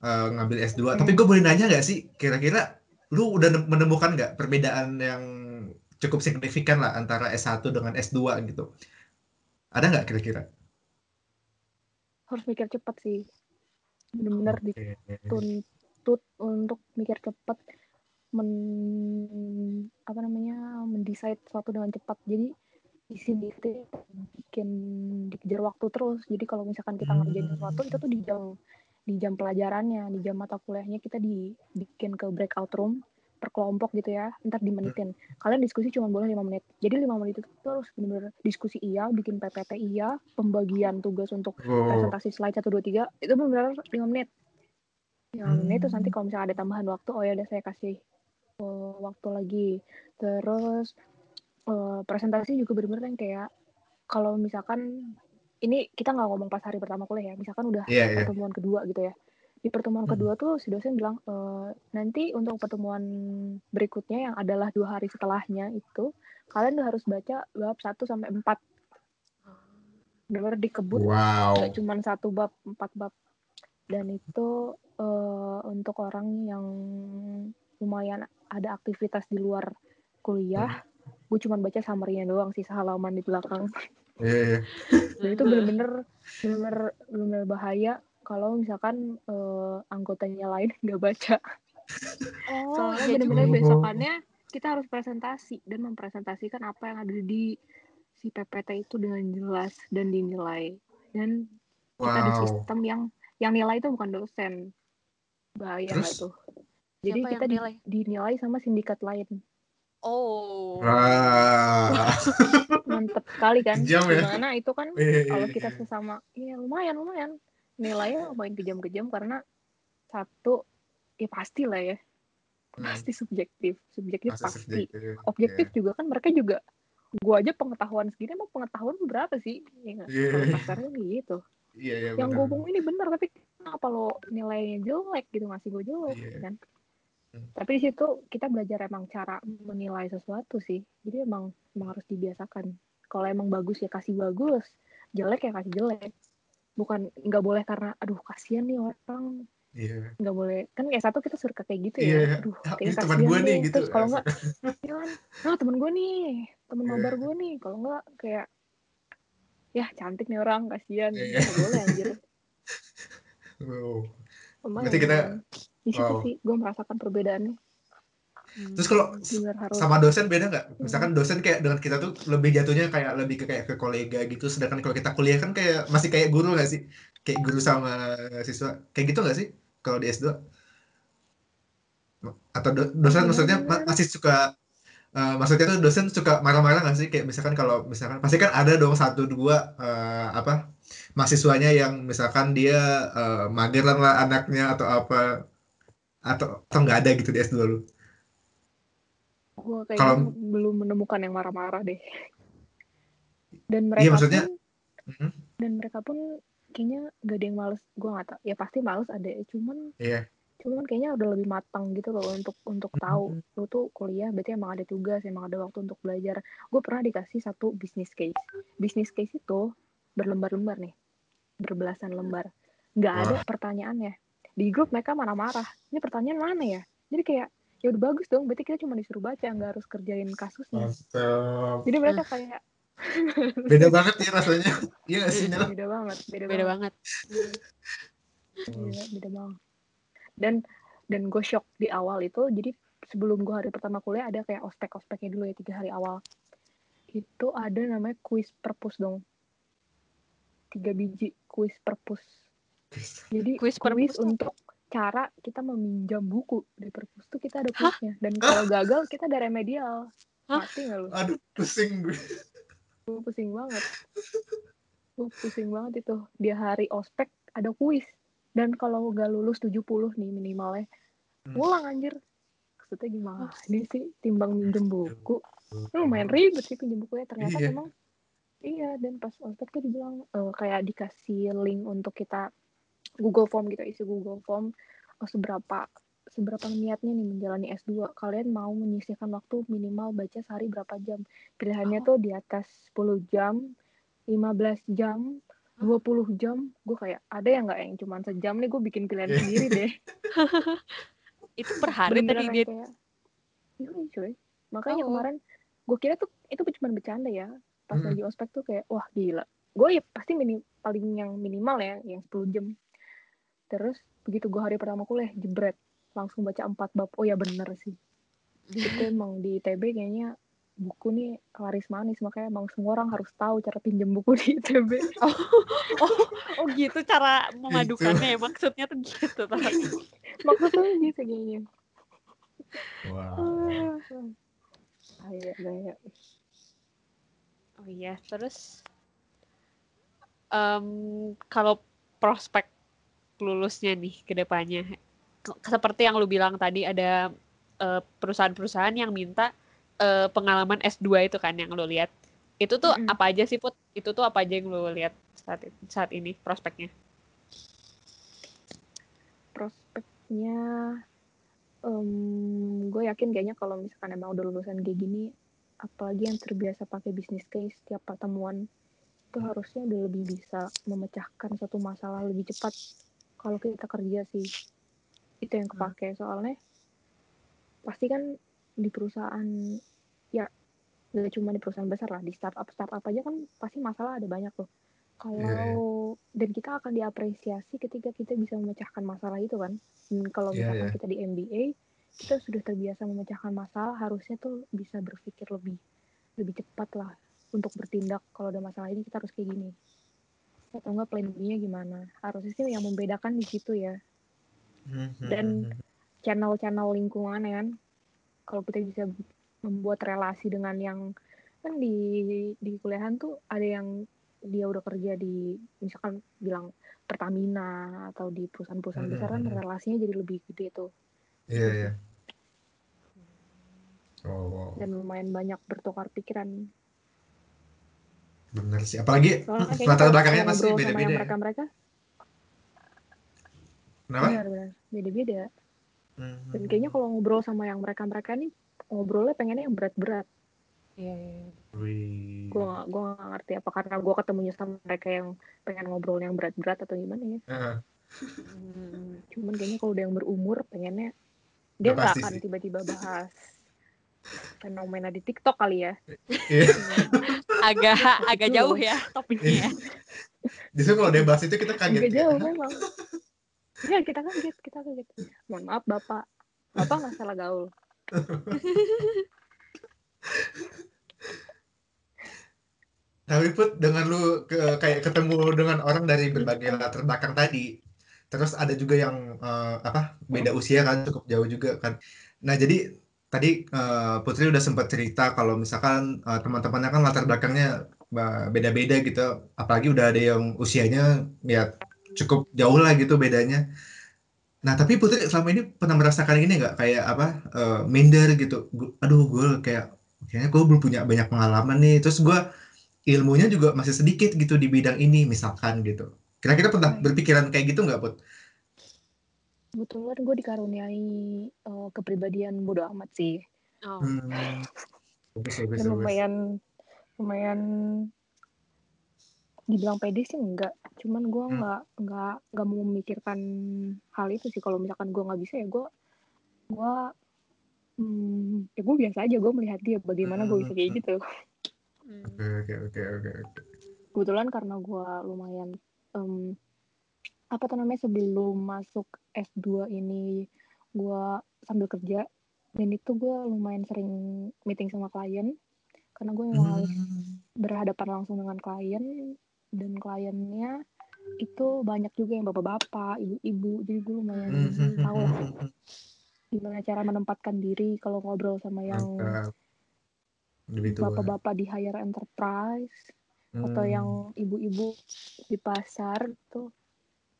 eh, ngambil S2. Tapi gue boleh nanya nggak sih kira-kira lu udah ne- menemukan nggak perbedaan yang cukup signifikan lah antara S1 dengan S2 gitu? Ada nggak kira-kira? harus mikir cepat sih benar-benar Oke. dituntut untuk mikir cepat men apa namanya mendesain sesuatu dengan cepat jadi di sini itu bikin dikejar waktu terus jadi kalau misalkan kita ngerjain sesuatu itu tuh di jam di jam pelajarannya di jam mata kuliahnya kita dibikin ke breakout room per kelompok gitu ya ntar dimenitin kalian diskusi cuma boleh lima menit jadi lima menit itu terus benar-benar diskusi iya bikin PPT iya pembagian tugas untuk Oh. presentasi slide satu dua tiga itu benar-benar lima menit lima menit terus nanti Hmm. kalau misalnya ada tambahan waktu oh ya udah saya kasih eh, waktu lagi terus eh, presentasi juga benar-benar yang kayak kalau misalkan ini kita nggak ngomong pas hari pertama kuliah ya misalkan udah Iya, iya. pertemuan kedua gitu ya di pertemuan Hmm. kedua tuh si dosen bilang e, nanti untuk pertemuan berikutnya yang adalah dua hari setelahnya itu kalian udah harus baca bab 1 sampai 4 benar dikebut Wow. nggak cuma satu bab empat bab dan itu eh, untuk orang yang lumayan ada aktivitas di luar kuliah gue cuma baca summary-nya doang sih halaman di belakang Iya, iya. dan itu bener-bener bener-bener bener bahaya kalau misalkan eh, anggotanya lain nggak baca Oh, soalnya iya bener-bener juga. besokannya kita harus presentasi dan mempresentasikan apa yang ada di si PPT itu dengan jelas dan dinilai dan kita di Wow. sistem yang yang nilai itu bukan dosen bahaya Terus? tuh jadi Siapa kita yang di- nilai? dinilai sama sindikat lain Oh. [LAUGHS] Mantep sekali kan ya. gimana itu kan Iya, kalau iya, kita sesama iya lumayan lumayan nilainya lumayan kejam-kejam karena satu ya pasti lah ya Hmm. pasti subjektif subjektif Masa pasti subjektif. objektif Iya. juga kan mereka juga gua aja pengetahuan segini emang pengetahuan berapa sih ya? Iya. kasarnya gitu Iya, iya, yang gue omongin ini benar tapi kenapa lo nilainya jelek gitu ngasih gue jelek Iya. kan Hmm. tapi di situ kita belajar emang cara menilai sesuatu sih jadi emang emang harus dibiasakan kalau emang bagus ya kasih bagus jelek ya kasih jelek bukan nggak boleh karena aduh kasihan nih orang Iya. nggak boleh kan ya satu kita suka kayak gitu ya aduh Ah, kayak ini teman gue nih gitu. terus kalau nggak [LAUGHS] ya kan nah temen gue nih temen Iya. mabar gue nih kalau nggak kayak ya cantik nih orang kasihan Iya. nggak boleh anjir [LAUGHS] Wow. lumayan Berarti kita- lumayan. di situ wow. sih gue merasakan perbedaannya. Terus kalau harus sama dosen beda nggak? Hmm. Misalkan dosen kayak dengan kita tuh lebih jatuhnya kayak lebih ke kayak ke kolega gitu. Sedangkan kalau kita kuliah kan kayak masih kayak guru nggak sih? Kayak guru sama siswa. Kayak gitu nggak sih? Kalau di S2? Atau do- dosen maksudnya ma- masih suka eh, maksudnya tuh dosen suka marah-marah nggak sih? Kayak misalkan kalau misalkan pasti kan ada dong satu dua eh, apa mahasiswanya yang misalkan dia eh, mageran lah anaknya atau apa atau atau nggak ada gitu di S2 lu. Gue kayaknya Kalau- belum menemukan yang marah-marah deh. Dan mereka Iya, maksudnya- pun Mhm. dan mereka pun kayaknya gak ada yang males. Gue nggak tahu. Ya pasti males ada. Cuman Iya. cuman kayaknya udah lebih matang gitu loh untuk untuk tahu. Hmm. lu tuh kuliah berarti emang ada tugas emang ada waktu untuk belajar. Gue pernah dikasih satu business case. Business case itu berlembar-lembar nih. Berbelasan lembar. Nggak ada pertanyaannya. Di grup mereka marah-marah. Ini pertanyaan mana ya? Jadi kayak ya udah bagus dong berarti kita cuma disuruh baca nggak harus kerjain kasusnya Mantap. jadi mereka kayak [LAUGHS] Beda banget ya rasanya. Iya nggak sih, beda banget beda, Beda banget banget. Iya, beda banget. Dan dan gue shock di awal itu, jadi sebelum gue hari pertama kuliah ada kayak ospek-ospeknya dulu ya tiga hari awal. Itu ada namanya kuis perpus dong. Tiga biji kuis perpus. Jadi Kuis kuis, perpus tuh? untuk cara kita meminjam buku di perpus tuh kita ada kuisnya. Dan [LAUGHS] kalau gagal kita ada remedial. Mati nggak lu? Aduh, pusing gue. Gue pusing banget. Gue pusing banget itu. Di hari ospek ada kuis. Dan kalau gak lulus 70 nih minimalnya, Hmm. pulang anjir. Maksudnya gimana? Ini sih timbang minjem buku. Lu lumayan ribet sih pinjem bukunya. Ternyata Iya. emang Iya, dan pas ospek tuh dibilang eh, kayak dikasih link untuk kita Google Form gitu, isi Google Form oh, seberapa seberapa niatnya nih menjalani S2. Kalian mau menyisihkan waktu minimal baca sehari berapa jam? Pilihannya tuh di atas 10 jam, 15 jam, 20 jam. Gue kayak ada yang nggak yang cuma sejam nih gue bikin pilihan Iya. sendiri deh. [LAUGHS] Itu per hari Beneran tadi dia. kayak iya cuy. Makanya Oh. kemarin gue kira tuh itu cuma bercanda ya. Pas Hmm. lagi ospek tuh kayak wah gila. Gue ya pasti mini, paling yang minimal ya yang 10 jam. Terus begitu gue hari pertama kuliah jebret langsung baca 4 bab. Oh ya bener sih. itu emang di ITB kayaknya buku nih laris manis makanya emang semua orang harus tahu cara pinjam buku di ITB [LAUGHS] oh, oh, oh gitu cara memadukannya ya maksudnya tuh gitu tapi maksudnya gitu kayaknya Wow. Gaya, gaya. oh iya terus em, kalau prospek lulusnya nih ke depannya. Seperti yang lu bilang tadi ada eh, perusahaan-perusahaan yang minta eh, pengalaman S2 itu kan yang lu lihat. Itu tuh Mm-mm. apa aja sih put? Itu tuh apa aja yang lu lihat saat saat ini prospeknya? Prospeknya em, gue yakin kayaknya kalau misalkan emang udah lulusan kayak gini apalagi yang terbiasa pakai bisnis case tiap pertemuan itu harusnya udah lebih bisa memecahkan satu masalah lebih cepat kalau kita kerja sih itu yang kepake. Soalnya pasti kan di perusahaan ya gak cuma di perusahaan besar lah di startup startup aja kan pasti masalah ada banyak tuh. Kalau dan kita akan diapresiasi ketika kita bisa memecahkan masalah itu kan. Dan kalau Iya, misalkan iya. kita di MBA kita sudah terbiasa memecahkan masalah harusnya tuh bisa berpikir lebih lebih cepat lah untuk bertindak kalau ada masalah ini kita harus kayak gini atau enggak plan B-nya gimana? Harusnya sih yang membedakan di situ ya. Dan- channel-channel lingkungan ya kan. Kalau kita bisa membuat relasi dengan yang kan di di kuliahan tuh ada yang dia udah kerja di misalkan bilang Pertamina atau di perusahaan-perusahaan besar kan relasinya jadi lebih gede tuh. Iya, iya. Oh, wow. dan lumayan banyak bertukar pikiran Bener sih. Apalagi soalnya kayaknya latar belakangnya pasti ngobrol sama yang beda-beda ya. mereka mereka Kenapa? benar-benar beda-beda Hmm. dan kayaknya kalau ngobrol sama yang mereka mereka nih ngobrolnya pengennya yang berat-berat iya iya Wih. gue gak, gue gak ngerti apa karena gue ketemunya sama mereka yang pengen ngobrol yang berat-berat atau gimana ya Heeh. Hmm. cuman kayaknya kalau udah yang berumur pengennya dia nggak akan sih. tiba-tiba bahas fenomena di TikTok kali ya Iya. [LAUGHS] agak agak jauh ya topiknya ya. Justru kalau dia bahas itu kita kaget. Agak ya. jauh memang ya kita kaget kita kaget mohon maaf bapak bapak nggak salah gaul Tapi put dengan lu ke, kayak ketemu dengan orang dari berbagai latar belakang tadi, terus ada juga yang eh, apa beda usia kan cukup jauh juga kan. Nah jadi tadi eh, Putri udah sempat cerita kalau misalkan eh, teman-temannya kan latar belakangnya beda-beda gitu, apalagi udah ada yang usianya ya cukup jauh lah gitu bedanya. Nah tapi Putri selama ini pernah merasakan ini nggak kayak apa eh, minder gitu? Gu- aduh gue kayak kayaknya gue belum punya banyak pengalaman nih, terus gue ilmunya juga masih sedikit gitu di bidang ini misalkan gitu. Kira-kira pernah berpikiran kayak gitu nggak, Put? Kebetulan gue dikaruniai eh, kepribadian bodo amat sih Oh. Hmm. Bagus, bagus, dan lumayan lumayan dibilang pede sih enggak cuman gue Hmm. nggak nggak nggak mau memikirkan hal itu sih kalau misalkan gue nggak bisa ya gue gue hmm, ya gue biasa aja gue melihat dia bagaimana gue bisa kayak gitu Hmm. Oke, oke, oke, oke, kebetulan karena gue lumayan em, apa tuh namanya sebelum masuk S2 ini gue sambil kerja dan itu gue lumayan sering meeting sama klien karena gue emang harus Hmm. berhadapan langsung dengan klien dan kliennya itu banyak juga yang bapak-bapak, ibu-ibu, jadi gue lumayan Hmm, hmm, tahu lah gimana cara menempatkan diri kalau ngobrol sama yang bapak-bapak di higher enterprise atau Hmm. yang ibu-ibu di pasar tuh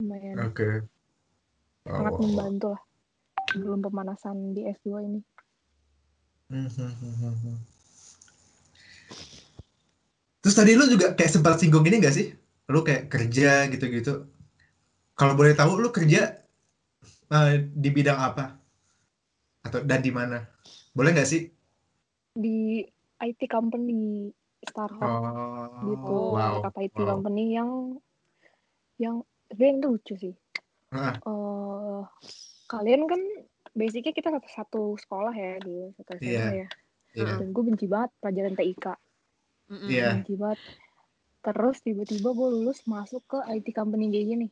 lumayan Oke. Oh, sangat wow. membantu lah sebelum pemanasan di S2 ini. Hmm, hmm, hmm. Terus tadi lu juga kayak sempat singgung ini gak sih? Lu kayak kerja gitu-gitu. Kalau boleh tahu lu kerja eh, di bidang apa? Atau dan di mana? Boleh nggak sih? Di IT company startup Oh, gitu, wow. startup IT wow. company yang yang sebenarnya itu lucu sih. Eh kalian kan basicnya kita satu, satu sekolah ya dulu satu SMA Iya. ya Iya. dan gue benci banget pelajaran TIK Mm-mm. Iya. benci banget terus tiba-tiba gue lulus masuk ke IT company kayak gini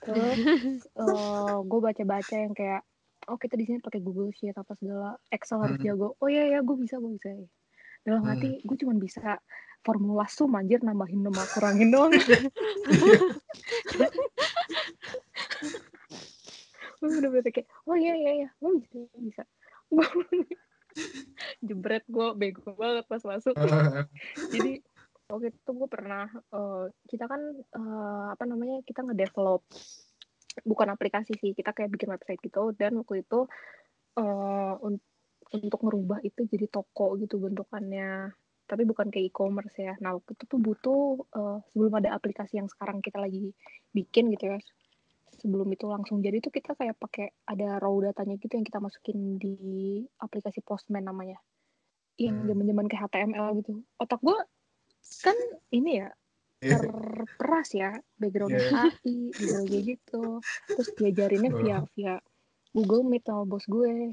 terus [LAUGHS] eh gue baca-baca yang kayak oh kita di sini pakai Google Sheet apa segala Excel harus jago oh iya ya gue bisa gue bisa dalam Hmm. hati gue cuma bisa formula sum anjir nambahin nama kurangin doang [LAUGHS] [LAUGHS] gue bener-bener kayak oh iya iya iya gue bisa gue bisa. [LAUGHS] Jebret gue bego banget pas masuk. [LAUGHS] Jadi waktu itu gue pernah eh, kita kan eh, apa namanya kita ngedevelop bukan aplikasi sih kita kayak bikin website gitu. Dan waktu itu eh, un- untuk ngerubah itu jadi toko gitu bentukannya. Tapi bukan kayak e-commerce ya. Nah waktu itu tuh butuh eh, sebelum ada aplikasi yang sekarang kita lagi bikin gitu ya sebelum itu langsung. Jadi tuh kita kayak pakai ada raw datanya gitu yang kita masukin di aplikasi Postman namanya. Yang Hmm. zaman-zaman kayak HTML gitu. Otak gue kan ini ya Iya. terperas ya. Backgroundnya Iya. AI gitu kayak gitu. Terus diajarinnya via via Google Meet sama bos gue.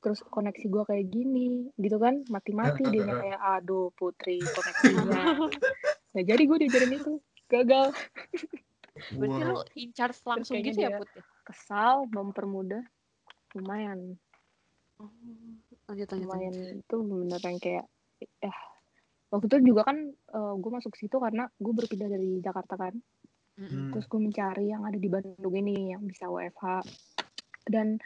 Terus koneksi gue kayak gini. Gitu kan mati-mati dia kayak aduh putri koneksinya. [LAUGHS] Nah jadi gue diajarin itu. Gagal [LAUGHS] Berarti lu Wow. in charge langsung gitu ya dia- Put? ya? kesal mempermudah lumayan Oh, lanjut lanjut. lanjut. lumayan itu bener yang kayak ya waktu itu juga kan gue masuk situ karena gue berpindah dari Jakarta kan. Hmm. terus gue mencari yang ada di Bandung ini yang bisa WFH dan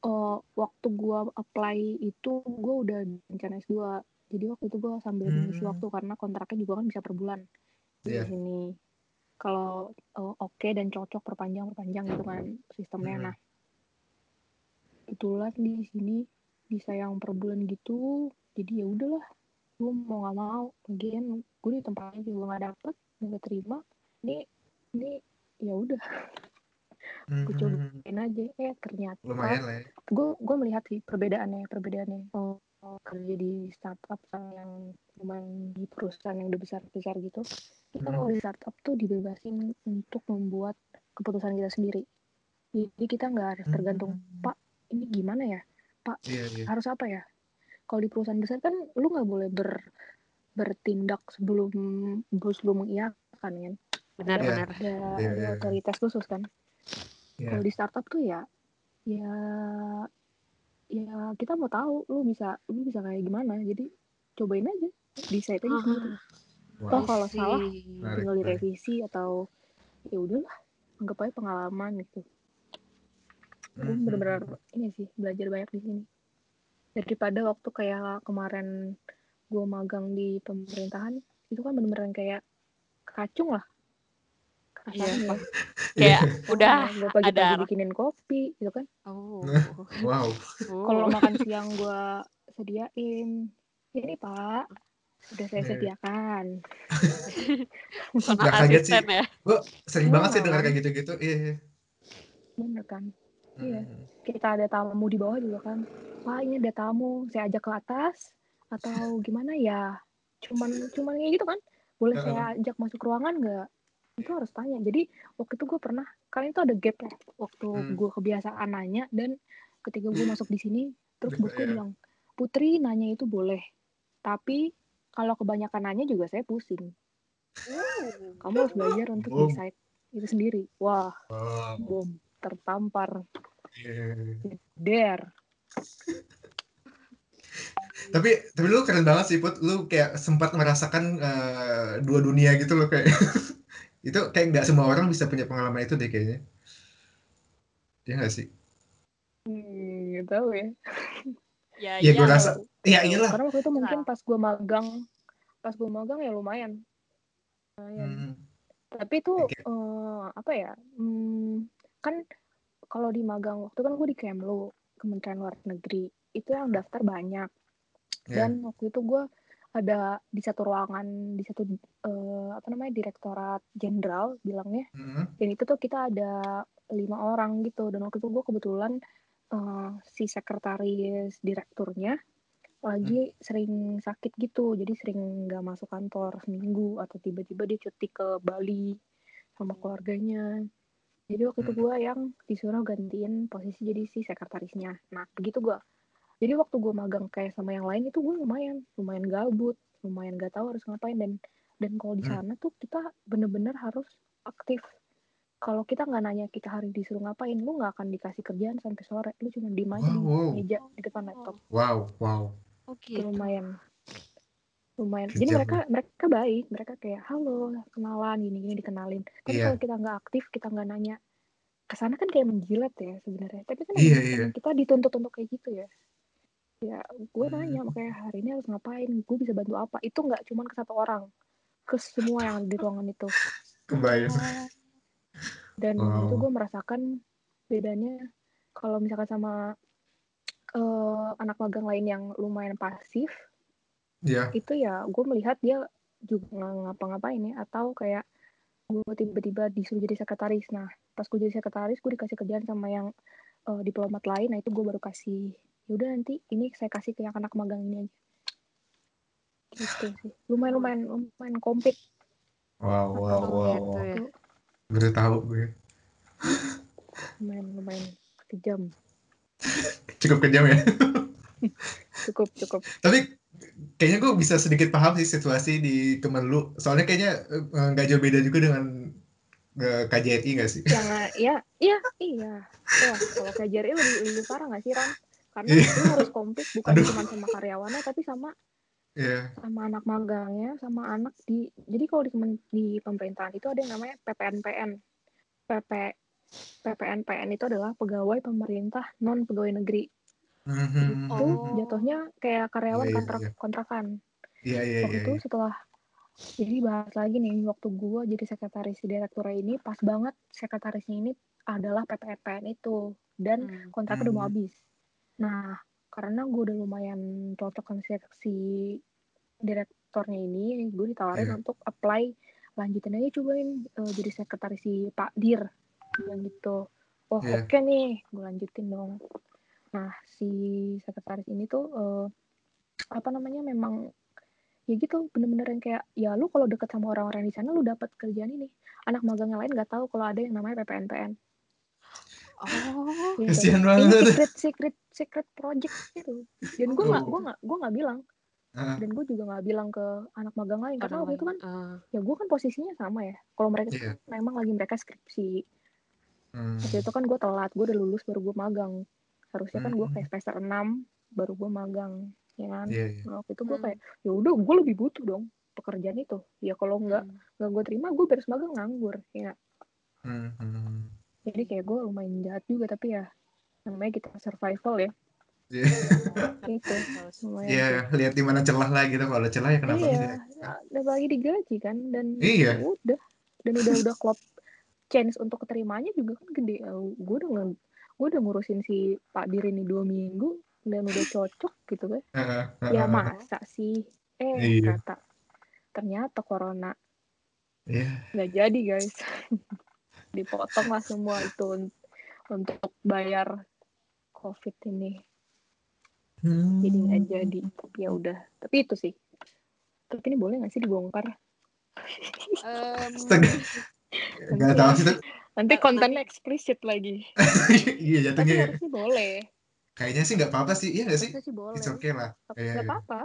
eh, waktu gue apply itu gue udah rencana S2 jadi waktu itu gue sambil mengisi Hmm. waktu karena kontraknya juga kan bisa per bulan di Iya. sini kalau eh, oke dan cocok perpanjang perpanjang gitu kan sistemnya. Hmm. nah kebetulan di sini bisa yang per bulan gitu. Jadi ya udahlah gue mau nggak mau lagian gue di tempatnya juga nggak dapet nggak terima ini ini ya udah. Hmm. gue cobain aja. Eh ternyata Lumayan lah ya. gue gue melihat sih perbedaannya perbedaannya. Oh, oh, kerja di startup sama yang lumayan di perusahaan yang udah besar besar gitu kita Hmm. kalau di startup tuh dibebasin untuk membuat keputusan kita sendiri jadi kita nggak harus tergantung Hmm. pak ini gimana ya Iya, iya. harus apa ya kalau di perusahaan besar kan lu nggak boleh ber bertindak sebelum bos lu mengiyakan kan Benar Iya. benar. ada, Iya, ada iya. otoritas khusus kan Iya. kalau di startup tuh ya ya ya kita mau tahu lu bisa lu bisa kayak gimana jadi cobain aja decide aja sendiri Wow. Toh kalau salah Menarik, tinggal menarik. direvisi atau ya udahlah anggap aja pengalaman gitu. Gue Hmm, bener-bener ini sih belajar banyak di sini. Daripada waktu kayak kemarin gue magang di pemerintahan itu kan bener-bener yang kayak kacung lah. Kasarnya [LAUGHS] Kayak udah gue pagi-pagi ada- bikinin kopi gitu kan. Oh. Wow. [LAUGHS] kalau Oh. makan [LAUGHS] siang gue sediain. Ini pak sudah saya Iya. sediakan Sama Nggak kaget sih. ya. Sering Iya, banget sih dengar kan? kayak gitu-gitu. Iya. iya. bener kan Iya. Hmm. kita ada tamu di bawah juga kan wah ini ada tamu saya ajak ke atas atau [LAUGHS] gimana ya cuman cuman kayak gitu kan boleh saya ajak masuk ruangan nggak itu harus tanya jadi waktu itu gue pernah kalian itu ada gap ya waktu Hmm. gue kebiasaan nanya dan ketika gue [LAUGHS] masuk di sini terus Iya. bosku bilang putri nanya itu boleh tapi kalau kebanyakan nanya juga saya pusing kamu harus belajar untuk Boom. decide itu sendiri wah Wow. bom tertampar Iya. der Tapi tapi lu keren banget sih Put. Lu kayak sempat merasakan eh, dua dunia gitu loh kayak. [LAUGHS] itu kayak nggak semua orang bisa punya pengalaman itu deh kayaknya. Iya nggak sih? Hmm, nggak tahu ya. Ya, Iya, iya. gua rasa- Iya iyalah. Karena waktu itu mungkin Nah. pas gue magang, pas gue magang ya lumayan. Lumayan. Hmm. Tapi itu Oke. eh, apa ya? hmm, kan kalau di magang waktu kan gue di Kemlu, Kementerian Luar Negeri, itu yang daftar banyak. Iya. Dan waktu itu gue ada di satu ruangan, di satu eh, apa namanya direktorat jenderal bilangnya. Hmm. dan itu tuh kita ada lima orang gitu dan waktu itu gue kebetulan eh, si sekretaris direkturnya lagi sering sakit gitu jadi sering nggak masuk kantor seminggu atau tiba-tiba dia cuti ke Bali sama keluarganya jadi waktu itu Hmm. gue yang disuruh gantiin posisi jadi si sekretarisnya nah begitu gue jadi waktu gue magang kayak sama yang lain itu gue lumayan lumayan gabut lumayan gak tahu harus ngapain dan dan kalau di Hmm. sana tuh kita bener-bener harus aktif kalau kita nggak nanya kita hari disuruh ngapain, lu nggak akan dikasih kerjaan sampai sore. Lu cuma aja Wow, di wow. meja di depan laptop. Wow, wow. Oh Itu gitu. lumayan lumayan. Jadi Kejam mereka mereka baik, mereka kayak halo, kenalan gini-gini dikenalin. Tapi Iya. kalau kita nggak aktif, kita nggak nanya ke sana kan kayak menjilat ya sebenarnya. Tapi kan emang- iya. emang kita dituntut untuk kayak gitu ya. Ya, gue Hmm. nanya makanya hari ini harus ngapain, gue bisa bantu apa. Itu nggak cuma ke satu orang, ke semua yang di ruangan itu. Kebayang. Oh, Dan Wow. itu gue merasakan bedanya kalau misalkan sama eh, anak magang lain yang lumayan pasif, Iya. itu ya gue melihat dia juga ngapa-ngapain ya atau kayak gue tiba-tiba disuruh jadi sekretaris nah pas gue jadi sekretaris gue dikasih kerjaan sama yang eh, diplomat lain nah itu gue baru kasih yaudah nanti ini saya kasih ke yang anak magang ini aja gitu sih lumayan lumayan lumayan komplit Wow, wow, atau wow, gitu wow. ya. Baru tahu gue. lumayan lumayan kejam Cukup kejam ya. cukup cukup Tapi kayaknya gue bisa sedikit paham sih situasi di temen lu. Soalnya kayaknya eh, nggak jauh beda juga dengan eh, KJRI nggak sih? yang ya iya iya ya kalau KJRI lebih lebih parah nggak sih Ram karena Iya. lu harus komplit bukan Aduh. cuma sama karyawannya tapi sama Iya. sama anak magangnya sama anak di jadi kalau di, di pemerintahan itu ada yang namanya PPNPN PP PPNPN itu adalah pegawai pemerintah non pegawai negeri Mhm. itu Oh. jatuhnya kayak karyawan Iya, iya, kontrak iya. kontrakan Iya, iya, waktu iya. itu iya. setelah jadi bahas lagi nih waktu gua jadi sekretaris di direktura ini pas banget sekretarisnya ini adalah PPNPN itu dan Hmm. kontraknya udah mau Hmm. habis. Nah, karena gue udah lumayan cocok sama si, direktornya ini, gue ditawarin Iya. untuk apply lanjutin aja cobain eh, jadi sekretaris si Pak Dir bilang gitu. Oh Iya. oke nih, gue lanjutin dong. Nah si sekretaris ini tuh eh, apa namanya memang ya gitu bener-bener yang kayak ya lu kalau deket sama orang-orang di sana lu dapat kerjaan ini anak magang yang lain nggak tahu kalau ada yang namanya PPNPN Oh. gitu. Ini banget. secret secret secret project gitu. Dan gue nggak Oh. gue nggak gue nggak bilang. Ah, Dan gue juga nggak bilang ke anak magang lain karena waktu itu kan. Ah. ya gue kan posisinya sama ya. Kalau mereka Iya. memang lagi mereka skripsi. Hmm. Waktu itu kan gue telat, gue udah lulus baru gue magang. Harusnya kan gue Hmm. kayak semester 6 baru gue magang, ya kan. Iya, iya. Nah, waktu itu gue Hmm. kayak ya udah gue lebih butuh dong pekerjaan itu. Ya kalau nggak Hmm. nggak gue terima gue beres magang nganggur. Ya Hmm, hmm. jadi kayak gue lumayan jahat juga tapi ya namanya kita survival ya. Iya. [LAUGHS] Lumayan Iya, lihat di mana celah lah gitu. Kalau ada celah ya kenapa iya, enggak? udah lagi digaji kan dan Iya. ya udah dan udah udah klop chance untuk keterimanya juga kan gede. Gue udah nge, gue udah ngurusin si Pak Dir ini dua minggu dan udah cocok gitu kan. Heeh, Ya masa sih? Eh Iya. ternyata ternyata corona Iya. nggak jadi guys. [LAUGHS] Dipotong lah semua itu un- untuk bayar covid ini. Hmm. Jadi nggak jadi. Tapi ya udah. Tapi itu sih. Tapi ini boleh nggak sih dibongkar? Em, Astaga. Nggak tahu sih tuh. Nanti Nggak, kontennya eksplisit lagi. [LAUGHS] Iya Tapi jatuhnya. ya. harusnya boleh. Kayaknya sih nggak apa-apa sih. Iya nggak sih? Boleh. It's okay lah. Tapi Iya, nggak iya. apa-apa.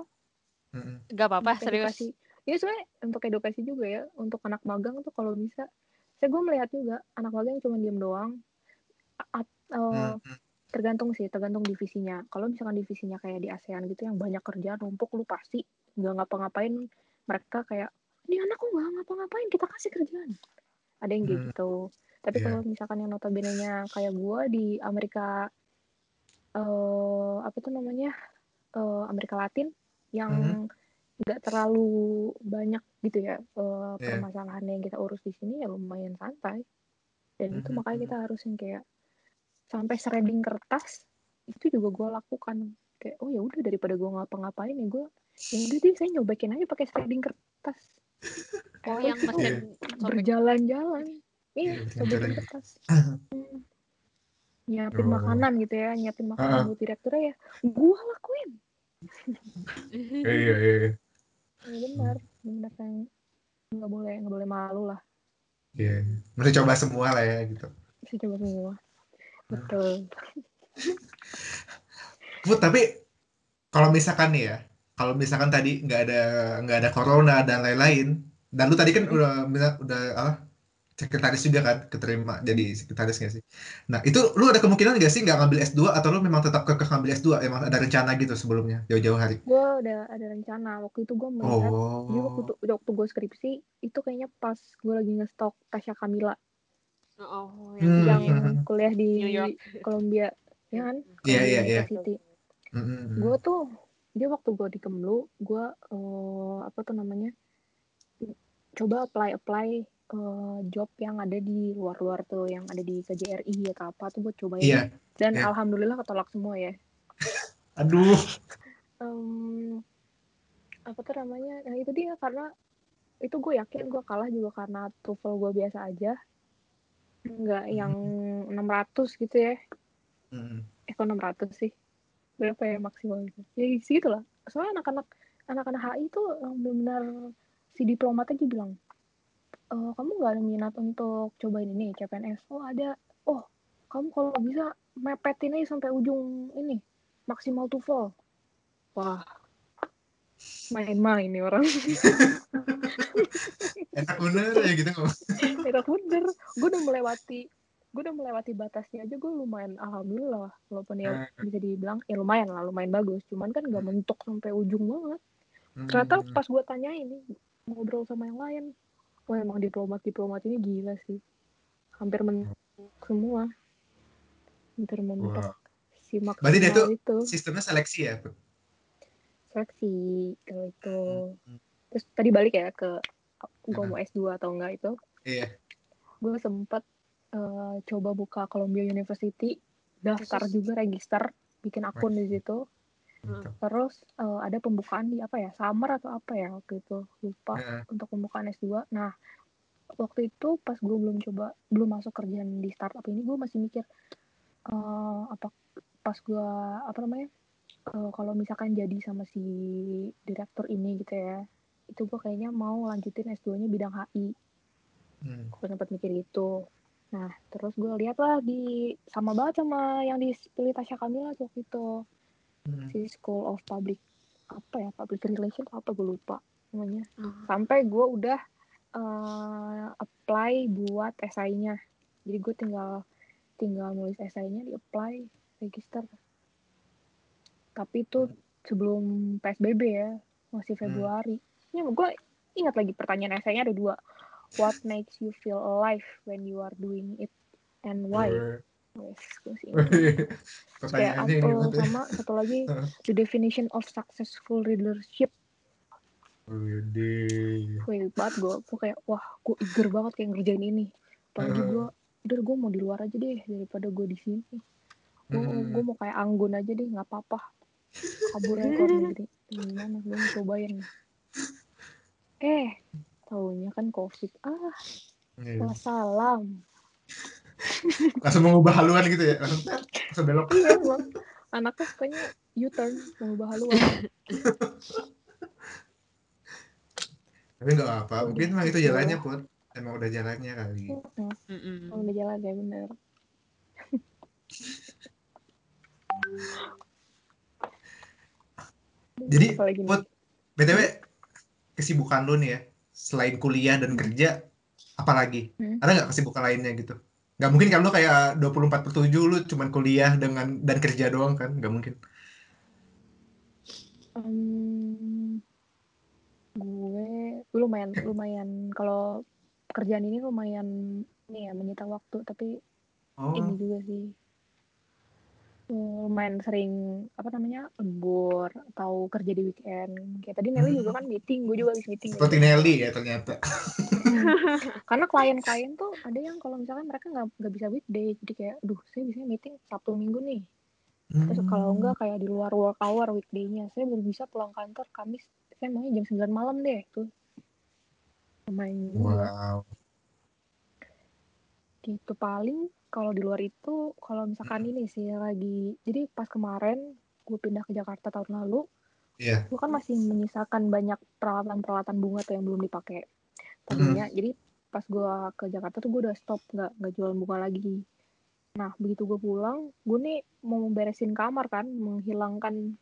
Mm-mm. Gak apa-apa, serius. edukasi. Ini sebenarnya untuk edukasi juga ya. Untuk anak magang tuh kalau bisa. Saya gue melihat juga anak magang cuma diem doang. A- a- eh, Hmm, hmm. tergantung sih, tergantung divisinya. Kalau misalkan divisinya kayak di ASEAN gitu yang banyak kerjaan numpuk, lu pasti nggak ngapa-ngapain. Mereka kayak, ini anak kok nggak ngapa-ngapain, kita kasih kerjaan. Ada yang Hmm. gitu. Tapi Iya. kalau misalkan yang notabene-nya kayak gue di Amerika, eh apa tuh namanya, eh, Amerika Latin, yang Mhm. nggak terlalu banyak gitu ya eh, Iya. permasalahan yang kita urus di sini ya lumayan santai. Dan itu Mhm, makanya mhm. kita harus yang kayak sampai shredding kertas itu juga gue lakukan kayak oh ya udah daripada gue ngapa-ngapain ya gue ya udah deh saya nyobakin aja pakai shredding kertas Oh, At yang sobek. berjalan-jalan iya Iya, berjalan. kertas nyiapin Oh. makanan gitu ya nyiapin makanan Ah. buat direktur ya gue lakuin Iya, iya, iya. ya, benar benar yang nggak boleh nggak boleh malu lah Iya. Mesti coba semua lah ya gitu. bisa coba semua betul Put, tapi kalau misalkan nih ya, kalau misalkan tadi nggak ada nggak ada corona dan lain-lain, dan lu tadi kan udah udah apa sekretaris juga kan keterima jadi sekretaris nggak sih nah itu lu ada kemungkinan nggak sih nggak ngambil S2 atau lu memang tetap kekeh ngambil S2 emang ada rencana gitu sebelumnya jauh-jauh hari gue udah ada rencana waktu itu gue melihat jadi waktu oh itu waktu gue skripsi itu kayaknya pas gue lagi ngestok Tasya Kamila Oh, Hmm. yang Hmm. kuliah di New York. Columbia ya kan Iya, iya, iya. University Mm-mm. gue tuh dia waktu gue di Kemlu gue eh, apa tuh namanya coba apply apply eh, job yang ada di luar-luar tuh yang ada di KJRI atau apa tuh gue cobain. Iya dan iya. alhamdulillah ketolak semua ya. [LAUGHS] Aduh. Em, apa tuh namanya? Nah itu dia karena itu gue yakin gue kalah juga karena TOEFL gue biasa aja. Nggak yang 600 gitu ya. Mm. eh kok 600 sih? Berapa ya maksimal gitu ya segitu lah. Soalnya anak-anak anak-anak HI tuh yang benar-benar si diplomat aja bilang e, kamu nggak ada minat untuk cobain ini CPNS oh ada. Oh kamu kalau bisa mepetin aja sampai ujung ini maksimal TOEFL wah. Main-main nih orang. [LAUGHS] Enak bener ya gitu [LAUGHS] enak bener. Gue udah melewati gue udah melewati batasnya aja gue lumayan alhamdulillah walaupun ya bisa dibilang ya lumayan lah lumayan bagus. Cuman kan gak mentok sampai ujung banget. Ternyata Hmm. pas gue tanya ini ngobrol sama yang lain. Wah emang diplomat diplomat ini gila sih. Hampir mentok semua. Hampir mentok Wah. si Berarti dia tuh itu. sistemnya seleksi ya seleksi kalau itu. Hmm. terus tadi balik ya ke gue mau S2 atau enggak itu. Iya. Gue sempat eh, coba buka Columbia University daftar juga register bikin akun di situ Mantap. terus eh, ada pembukaan di apa ya summer atau apa ya waktu itu lupa Nah, untuk pembukaan S2 nah waktu itu pas gue belum coba belum masuk kerjaan di startup ini gue masih mikir eh, apa pas gue apa namanya eh, kalau misalkan jadi sama si direktur ini gitu ya itu gue kayaknya mau lanjutin S2-nya bidang HI hmm. gue sempat mikir gitu. Nah terus gue lihat lah di sama banget sama yang dipilih Tasya Kamila waktu itu Hmm. si School of Public apa ya Public Relations apa gue lupa namanya. Oh. sampai gue udah eh, apply buat esainya. Jadi gue tinggal tinggal nulis esainya di apply register. Tapi itu sebelum PSBB ya masih Februari. Ini gue ingat lagi pertanyaan esainya ada dua. What makes you feel alive when you are doing it? And why [LAUGHS] kayak ya. sama satu lagi [LAUGHS] the definition of successful leadership Widih. Wih, banget gue gue kayak wah gue eager banget kayak ngerjain ini. Apalagi gue udah gue mau di luar aja deh daripada gue di sini. Gue Hmm. gue mau kayak anggun aja deh nggak apa-apa. Kabur aja ke negeri gimana? Gue mau cobain. Eh taunya kan covid ah Iya. [LAUGHS] langsung mengubah haluan gitu ya. Langsung tet, langsung belok. Iya emang anaknya sukanya U-turn mengubah haluan. [LAUGHS] Tapi nggak apa mungkin emang itu jalannya put. Emang udah jalannya kali. Oh, udah jalan ya bener. [LAUGHS] Jadi? Put, btw kesibukan lu nih ya selain kuliah dan kerja apalagi Hmm. ada nggak kesibukan lainnya gitu nggak mungkin kan lu kayak 24 per 7 lu cuman kuliah dengan dan kerja doang kan? Nggak mungkin. Em, gue lumayan lumayan kalau kerjaan ini lumayan ini ya menyita waktu tapi ini oh. juga sih lumayan sering apa namanya lembur atau kerja di weekend. Kayak tadi Nelly juga kan meeting gue juga habis meeting seperti Nelly ya ternyata. [LAUGHS] Karena klien-klien tuh ada yang kalau misalkan mereka nggak nggak bisa weekday jadi kayak duh saya biasanya meeting sabtu minggu nih. Terus kalau Hmm. enggak kayak di luar work hour weekday-nya saya baru bisa pulang kantor Kamis saya maunya jam 9 malam deh tuh. Lumayan. Juga wow. Gitu paling kalau di luar itu kalau misalkan ini sih lagi jadi pas kemarin gue pindah ke Jakarta tahun lalu Iya. gue kan masih menyisakan banyak peralatan-peralatan bunga tuh yang belum dipakai tadinya. Jadi pas gue ke Jakarta tuh gue udah stop nggak nggak jualan bunga lagi. Nah begitu gue pulang gue nih mau beresin kamar kan menghilangkan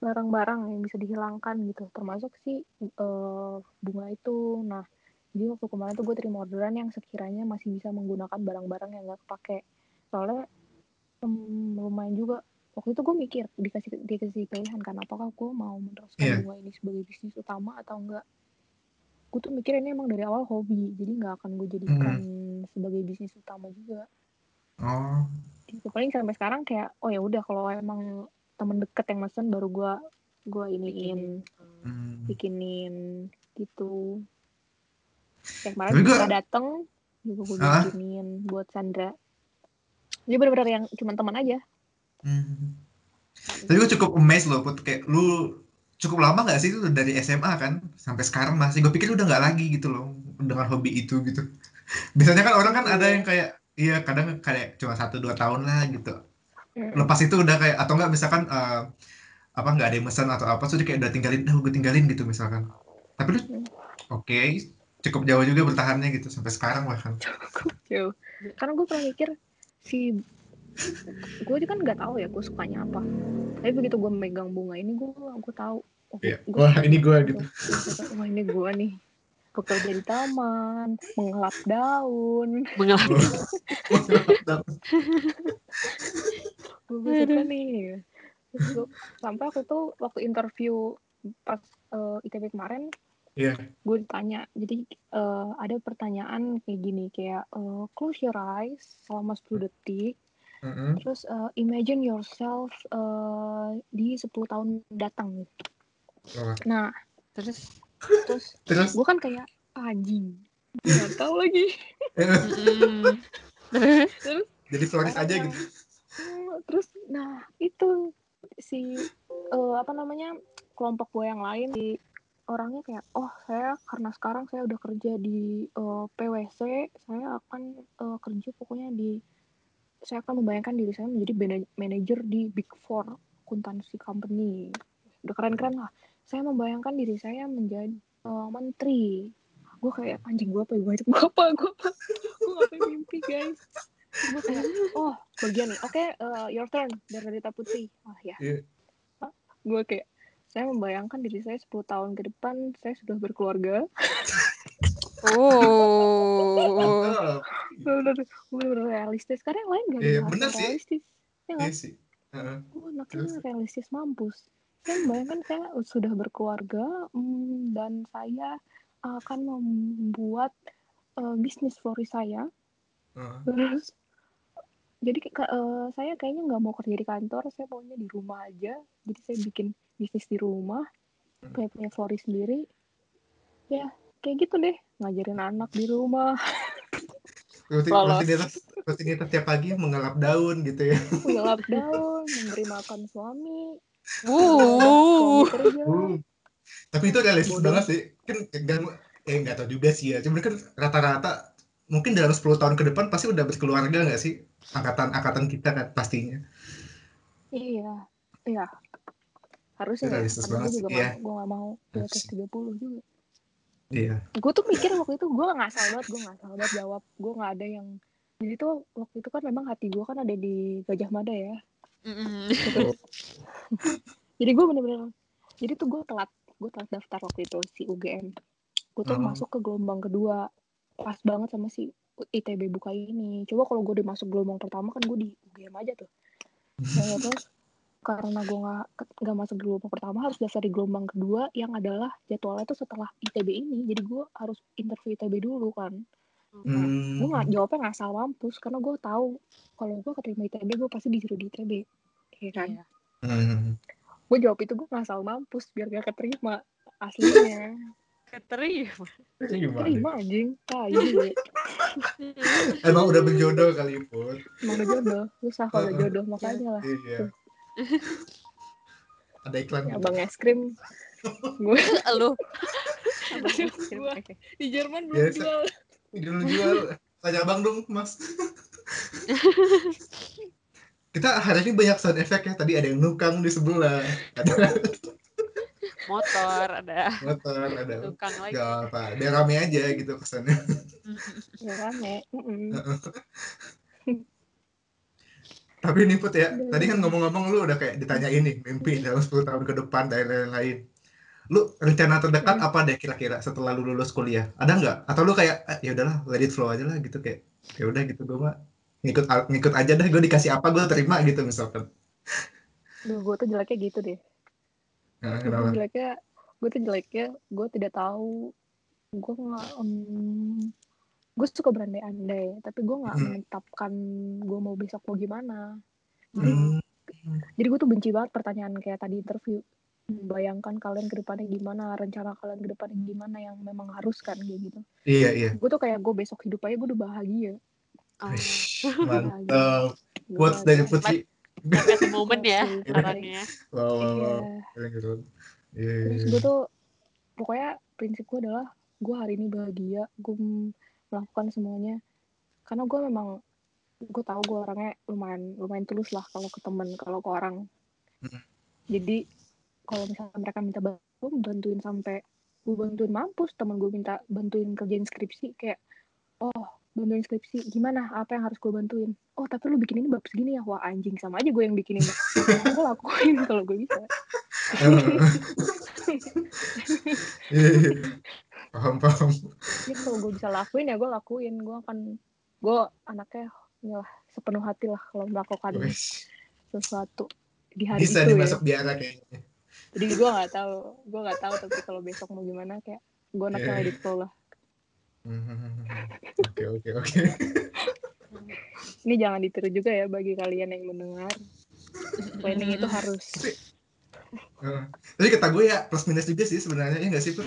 barang-barang yang bisa dihilangkan gitu. Termasuk sih eh, bunga itu. Nah jadi waktu kemarin tuh gue terima orderan yang sekiranya masih bisa menggunakan barang-barang yang gak kepake. Soalnya um, lumayan juga. Waktu itu gue mikir dikasih dikasih pilihan kan apakah gue mau meneruskan Iya. bunga ini sebagai bisnis utama atau enggak. Gue tuh mikir ini emang dari awal hobi jadi nggak akan gue jadikan sebagai bisnis utama juga. Oh, gitu paling sampai sekarang kayak oh ya udah kalau emang temen deket yang mesen baru gue gue iniin hmm. bikinin gitu yang kemarin Tapi gua- dateng juga gue bikinin buat Sandra jadi bener-bener yang cuma teman aja Hmm. Tapi gue cukup amazed loh, Put. Kayak lu cukup lama gak sih itu dari SMA kan? Sampai sekarang masih. Gue pikir lu udah gak lagi gitu loh dengan hobi itu gitu. [LAUGHS] Biasanya kan orang kan ada yang kayak, iya kadang kayak cuma satu dua tahun lah gitu. Lepas itu udah kayak, atau enggak misalkan eh, apa nggak ada yang pesan atau apa, dia kayak udah tinggalin, dah gue tinggalin gitu misalkan. Tapi lu Hmm. oke, cukup jauh juga bertahannya gitu sampai sekarang bahkan. [LAUGHS] Jauh. karena gue pernah mikir si gue juga kan nggak tahu ya gue sukanya apa tapi begitu gue megang bunga ini gue gue tahu oh, Iya. gua Wah, ini gua bunga gitu. tuh. [LAUGHS] wah ini gue nih bekerja di taman mengelap daun Mengelap. [LAUGHS] gue gue suka nih Terus gua- sampai aku tuh waktu interview pas eh, ITB kemarin Iya. gue ditanya jadi eh, ada pertanyaan kayak gini kayak eh, close your eyes selama 10 detik Mm-mm. terus eh, imagine yourself eh, di 10 tahun datang Oh, nah Terus. terus [LAUGHS] Terus, gue kan kayak anjing nggak tahu lagi [LAUGHS] mm, Terus. terus jadi orang aja gitu. Hmm, terus nah itu si eh, apa namanya kelompok gue yang lain di orangnya kayak oh saya karena sekarang saya udah kerja di eh, PwC saya akan eh, kerja pokoknya di saya akan membayangkan diri saya menjadi mana- manajer di Big Four akuntansi company. Udah keren-keren lah. Saya membayangkan diri saya menjadi eh, menteri. Gue kayak anjing gue apa gue gue apa? Gue apa? Gue ngapain mimpi guys? Gue kayak oh bagian nih. Oke eh, your turn dari Rita Putri. Ah ya. Iya. gue kayak saya membayangkan diri saya 10 tahun ke depan saya sudah berkeluarga Oh. Mantap. bener bener realistis karena yang lain gak ada bener sih. realistis ya nggak sih. Heeh. gue anaknya realistis mampus saya membayangkan saya sudah berkeluarga mm, dan saya akan membuat eh, bisnis flori saya Heeh. terus jadi ke- eh, saya kayaknya nggak mau kerja di kantor saya maunya di rumah aja jadi saya bikin bisnis di rumah Hmm. kayak punya flori sendiri ya kayak gitu deh ngajarin anak di rumah. [LAUGHS] Rutinitas, rutinitas tiap pagi mengelap daun gitu ya. [LAUGHS] mengelap daun memberi makan suami Uh. Uh. Tapi itu realistis Bodoh. banget sih. Kan gak, eh nggak tahu juga sih ya. Cuma kan rata-rata mungkin dalam 10 tahun ke depan pasti udah berkeluarga nggak sih? Angkatan-angkatan kita kan pastinya. iya iya harusnya ya Realistis gue banget juga sih, iya. mau gue gak mau di atas Harusnya. 30 juga Iya. gue tuh mikir waktu itu gue nggak salah banget gue nggak salah banget jawab gue nggak ada yang jadi tuh waktu itu kan memang hati gue kan ada di Gajah Mada ya [LAUGHS] jadi gue bener-bener jadi tuh gue telat gue telat daftar waktu itu si UGM gue tuh Oh. masuk ke gelombang kedua pas banget sama si ITB buka ini coba kalau gue udah masuk gelombang pertama kan gue di UGM aja tuh Nah, terus karena gue nggak nggak masuk di gelombang pertama harus daftar di gelombang kedua yang adalah jadwalnya tuh setelah ITB ini jadi gue harus interview ITB dulu kan Nah, gue nggak Hmm. jawabnya nggak asal mampus karena gue tahu kalau gue keterima ITB gue pasti disuruh di ITB ya kan Iya. Hmm. gue jawab itu gue nggak asal mampus biar gak keterima aslinya Keterima. Ini gimana? terima anjing tai [LAUGHS] gue Emang udah berjodoh kali Put. emang udah jodoh susah kalau udah jodoh makanya lah Iya. [LAUGHS] Ada iklan ya gitu. bang es krim gue. [LAUGHS] Oke. di Jerman belum Biasa. jual Dulu jual. Tanya abang dong, Mas. [LAUGHS] Kita hari ini banyak sound effect ya. Tadi ada yang nukang di sebelah. Ada Motor ada motor, ada tukang lagi. Gak apa, biar rame aja gitu kesannya. ya rame. Tapi nih Put ya, tadi kan ngomong-ngomong lu udah kayak ditanya ini mimpi dalam 10 tahun ke depan dan lain-lain. lu rencana terdekat apa deh kira-kira setelah lu lulus kuliah? Ada nggak? Atau lu kayak ah, ya udahlah let it flow aja lah gitu kayak ya udah gitu gue mah ngikut ngikut aja dah gue dikasih apa gue terima gitu misalkan. Duh, gue tuh jeleknya gitu deh. Nah, Gue tuh jeleknya, gue tuh jeleknya, gue tidak tahu. Gue nggak, em, gue suka berandai-andai, tapi gue nggak Hmm. menetapkan gue mau besok mau gimana. Jadi, Hmm, jadi gue tuh benci banget pertanyaan kayak tadi interview. Bayangkan kalian ke depannya gimana, rencana kalian ke depannya gimana yang memang harus kan kayak gitu. iya iya. Gue tuh kayak gue besok hidup aja gue udah bahagia. Mantap. Gue Quotes dari. Putri. The moment ya [LAUGHS] Iya. sarannya. Wow, wow, Iya. wow. Gitu. Iya, iya, Terus iya. gue tuh pokoknya prinsip gue adalah gue hari ini bahagia, gue melakukan semuanya. Karena gue memang gue tahu gue orangnya lumayan lumayan tulus lah kalau ke temen kalau ke orang. Jadi kalau misalnya mereka minta bantu, bantuin sampai gue bantuin mampus. Temen gue minta bantuin kerjain skripsi kayak oh bantuin skripsi gimana? Apa yang harus gue bantuin? Oh tapi lu bikin ini bab segini ya? Wah anjing sama aja gue yang bikin ini gue lakuin kalau gue bisa. [LAUGHS] Iya, iya. [LAUGHS] Paham, paham. Jadi kalau gue bisa lakuin ya gue lakuin. Gue akan gue anaknya inilah sepenuh hati lah kalau melakukan Wish. sesuatu di hari Bisa itu ya. dimasuk biara kayaknya. Jadi gue nggak tahu, gue nggak tahu tapi kalau besok mau gimana kayak gue anaknya Iya. edit flow lah. [LAUGHS] Oke, oke, oke. Ini jangan ditiru juga ya bagi kalian yang mendengar. Planning itu harus. Tapi kata gue ya plus minus juga sih sebenarnya ya nggak sih Put?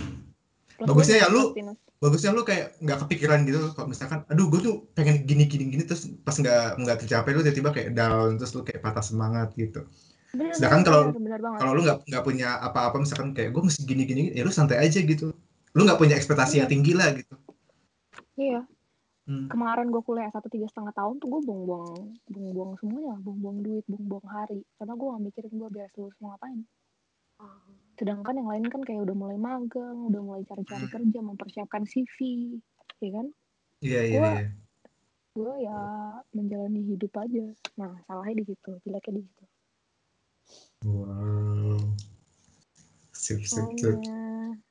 Plus Bagusnya minus, ya lu- plus minus. Bagusnya lu kayak nggak kepikiran gitu kalau misalkan, aduh gue tuh pengen gini gini gini terus pas nggak nggak tercapai lu tiba-tiba kayak down terus lu kayak patah semangat gitu. Bener, Sedangkan kalau-. Kalau lu nggak nggak punya apa-apa misalkan kayak gue mesti gini gini ya lu santai aja gitu. Lu nggak punya ekspektasi yang tinggi lah gitu. Iya, Hmm. kemarin gue kuliah satu tiga setengah tahun tuh gue buang-buang buang-buang semuanya, buang-buang duit, buang-buang hari, karena gue gak mikirin gue beres lulus mau ngapain. Sedangkan yang lain kan kayak udah mulai magang, udah mulai cari-cari Hmm. kerja, mempersiapkan CV, ya kan? Iya iya Gua- iya. Gue ya menjalani hidup aja. Nah, salahnya di situ, jeleknya di situ. Wow. Sip sip sip. Soalnya,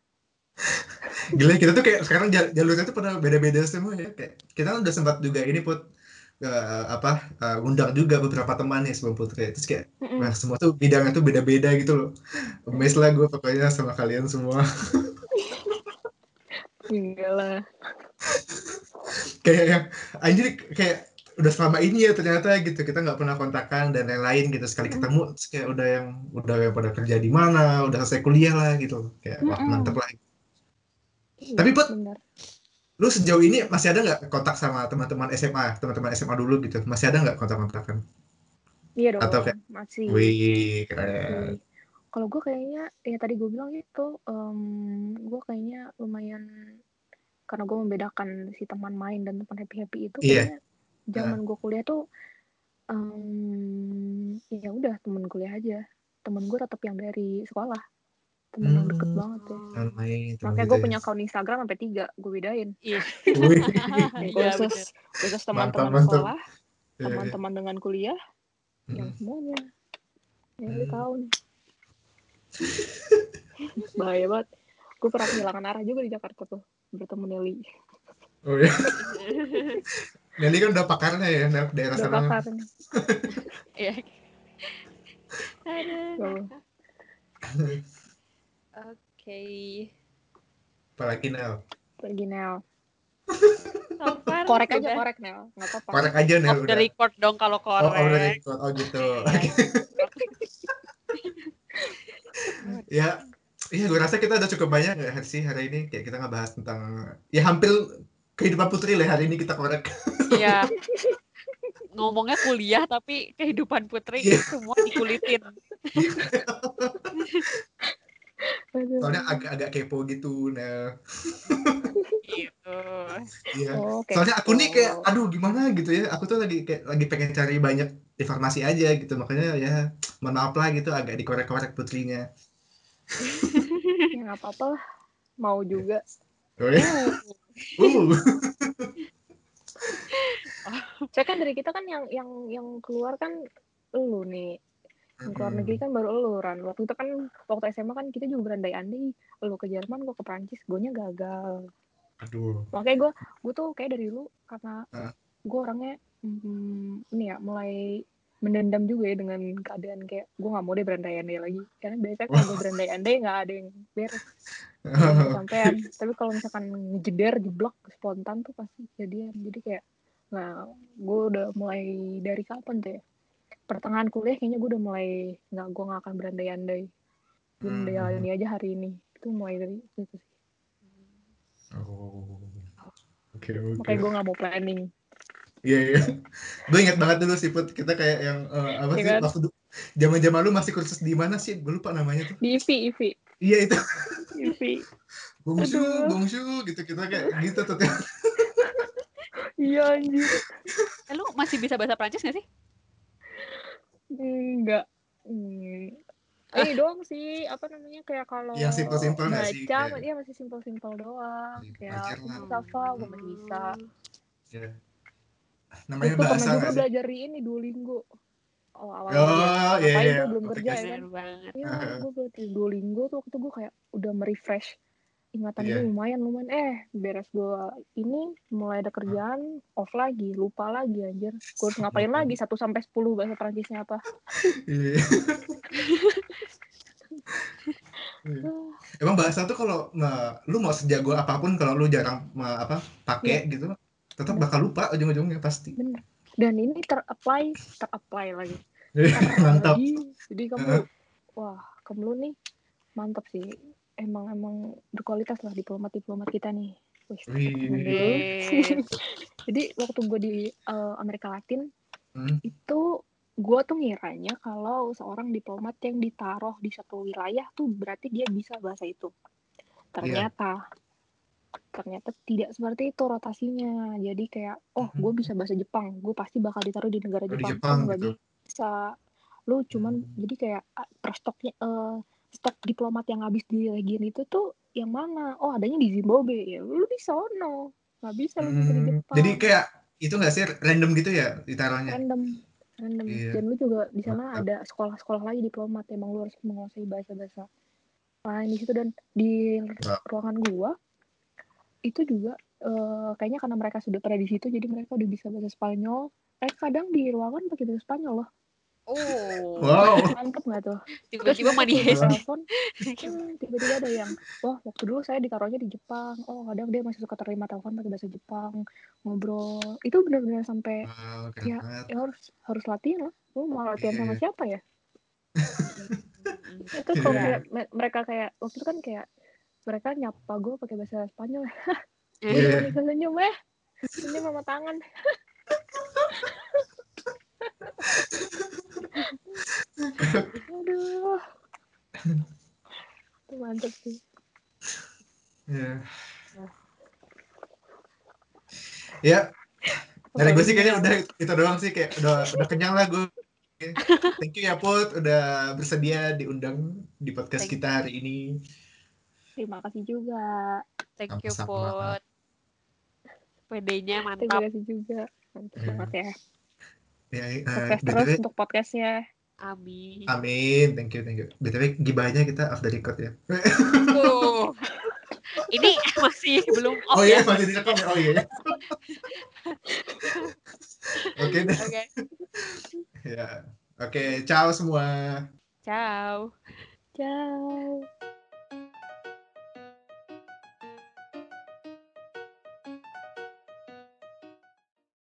[LAUGHS] Gila kita tuh kayak sekarang jal- jalurnya tuh pada beda-beda semua ya. Kayak kita kan udah sempat juga ini put eh, apa eh, undang juga beberapa teman nih sebelum putri. Terus kayak mm-mm. nah, semua tuh bidangnya tuh beda-beda gitu loh. Amazed lah gue pokoknya sama kalian semua. [LAUGHS] enggak lah. kayak yang anjir kayak udah selama ini ya ternyata gitu kita nggak pernah kontakan dan lain-lain gitu sekali ketemu terus kayak udah yang udah yang pada kerja di mana udah selesai kuliah lah gitu kayak wah Mm-mm. mantep lah Iya, Tapi, Put, bener. Lu sejauh ini masih ada nggak kontak sama teman-teman SMA teman-teman SMA dulu gitu masih ada nggak kontak-kontakan Iya dong, Atau kayak- masih. wih keren. Kalau gue kayaknya, ya tadi gue bilang itu, gue kayaknya lumayan karena gue membedakan si teman main dan teman happy happy itu Iya. kayaknya zaman gue kuliah tuh em, ya udah temen kuliah aja temen gue tetap yang dari sekolah temen yang deket Hmm. banget ya main makanya gue ya. punya akun Instagram sampai tiga gue bedain Iya. Yang [LAUGHS] Iya, khusus khusus teman-teman mantap. sekolah Iya, iya. teman-teman dengan kuliah yang Mm. semuanya ya lu Hmm. tahu nih [LAUGHS] bahaya banget gue pernah kehilangan arah juga di Jakarta tuh bertemu Nelly oh ya [LAUGHS] Nelly kan udah pakarnya ya daerah udah sana pakar nih Iya. Aduh. Oke. apalagi Nel pergi Nel So far korek aja udah korek Nel nggak apa-apa korek aja Nel off the udah record dong kalau oh, oh, udah korek. record. oh gitu Iya. [LAUGHS] ya iya gue rasa kita udah cukup banyak ya sih hari ini kayak kita ngebahas tentang ya hampir kehidupan putri lah hari ini kita korek [LAUGHS] Iya. [LAUGHS] Ngomongnya kuliah tapi kehidupan putri Iya. semua dikulitin. Soalnya agak-agak kepo gitu nah Gitu. iya. Oh, soalnya aku nih kayak aduh gimana? gitu ya. Aku tuh lagi kayak lagi pengen cari banyak informasi aja gitu. Makanya ya mohon maaf lah gitu agak dikorek-korek putrinya. Ya nggak apa-apa lah. Mau juga. Oh, ya. uh. saya kan dari kita kan yang yang yang keluar kan lu nih ke luar negeri kan baru lu Ran waktu itu kan waktu SMA kan kita juga berandai-andai. Lu ke Jerman gue ke Prancis gue nya gagal. Aduh. makanya gue gue tuh kayak dari dulu karena Hah? gue orangnya hmm, ini ya mulai mendendam juga ya dengan keadaan kayak gue nggak mau deh berandai-andai lagi. Karena biasanya kalau gue berandai-andai nggak ada yang beres. [LAUGHS] Sampean. Tapi kalau misalkan ngejeder jeblok spontan tuh pasti jadian. Jadi kayak nah gue udah mulai dari kapan tuh ya pertengahan kuliah kayaknya gue udah mulai nggak gue nggak akan berandai-andai gue Hmm. ini aja hari ini itu mulai dari itu sih Oh. Oke oke. makanya gue nggak mau planning Iya iya. Gue ingat banget dulu sih Put, kita kayak yang eh, apa sih kan? waktu zaman-zaman lu masih kursus di mana sih? Gue lupa namanya tuh. di IV IV Iya itu. IV Bongsu, [LAUGHS] Aduh. bongsu gitu kita kayak gitu tuh. [LAUGHS] iya anjir Eh, lu masih bisa bahasa Prancis gak sih? Enggak hmm. ini doang sih apa namanya kayak kalau Yang simple-simple nggak baca sih? Kayak- iya masih simple simple doang Iya, kayak. Safa gue masih bisa Ya. Namanya itu bahasa juga nggak sih? belajar di ini Duolingo oh awalnya Oh, iya, iya. belum kerja ya kan. Iya, [LAUGHS] gue belajar Duolingo tuh waktu gue kayak udah merefresh ingatan Iya. gue lumayan lumayan eh beres gue ini mulai ada kerjaan off lagi lupa lagi anjir gue harus ngapain [LAUGHS] lagi 1 sampai 10 bahasa Prancisnya apa Iya. [LAUGHS] Iya. Emang bahasa tuh kalau nggak lu mau sejago apa pun kalau lu jarang apa pakai Iya. gitu tetap bakal lupa ujung-ujungnya pasti. bener dan ini terapply terapply lagi [LAUGHS] Mantap. lagi jadi kamu wah kamu nih mantap sih emang emang berkualitas lah diplomat diplomat kita nih. Wih, [LAUGHS] jadi waktu gue di eh, Amerika Latin Hmm. itu gue tuh ngiranya kalau seorang diplomat yang ditaruh di satu wilayah tuh berarti dia bisa bahasa itu. Ternyata ternyata tidak seperti itu rotasinya. Jadi kayak oh gue bisa bahasa Jepang gue pasti bakal ditaruh di negara Oh, di Jepang, Jepang Oh, gitu. bisa. Lu cuman Hmm. jadi kayak ah, eh, stok diplomat yang habis di region itu tuh yang mana? Oh adanya di Zimbabwe. Ya lu di sono. Nggak bisa lu bisa di Hmm, Jepang. Jadi kayak itu nggak sih? Random gitu ya ditaruhnya? random. Random. Iya. dan lu juga di sana ada sekolah-sekolah lagi diplomat. Emang lu harus menguasai bahasa-bahasa lain di situ. Dan di ruangan gua itu juga eh, kayaknya karena mereka sudah pernah di situ jadi mereka udah bisa bahasa Spanyol. Eh kadang di ruangan pakai bahasa Spanyol loh Oh, Wow. mantep nggak tuh tiba-tiba kalau [LAUGHS] telepon hmm, tiba-tiba ada yang wah waktu dulu saya ditaruhnya di Jepang oh kadang dia masih suka terima telepon pakai bahasa Jepang ngobrol itu benar-benar sampai Wow, Ya. ya harus harus latihan lah lu mau latihan sama Iya. siapa ya [LAUGHS] itu kalau Iya. kayak me- mereka kayak waktu itu kan kayak mereka nyapa gue pakai bahasa Spanyol Iya. bisa senyum eh senyum sama tangan [LAUGHS] aduh itu mantep sih Ya. Ya, dari gue sih kayaknya udah itu doang sih kayak udah udah kenyang lah gue. Thank you ya Put udah bersedia diundang di podcast Thank kita hari ini. terima kasih juga Thank you, Sama-sama. Put. PD-nya terima mantap. kasih juga mantap Iya. banget ya Ya, eh, sukses terus untuk podcastnya Amin. Amin, thank you, thank you. BTW gibahnya kita off the record ya. Oh. Ini masih belum off Oh iya, ya. masih direkam ya? Oh iya. ya. Oke deh. Oke. Ya. Oke, ciao semua. Ciao. ciao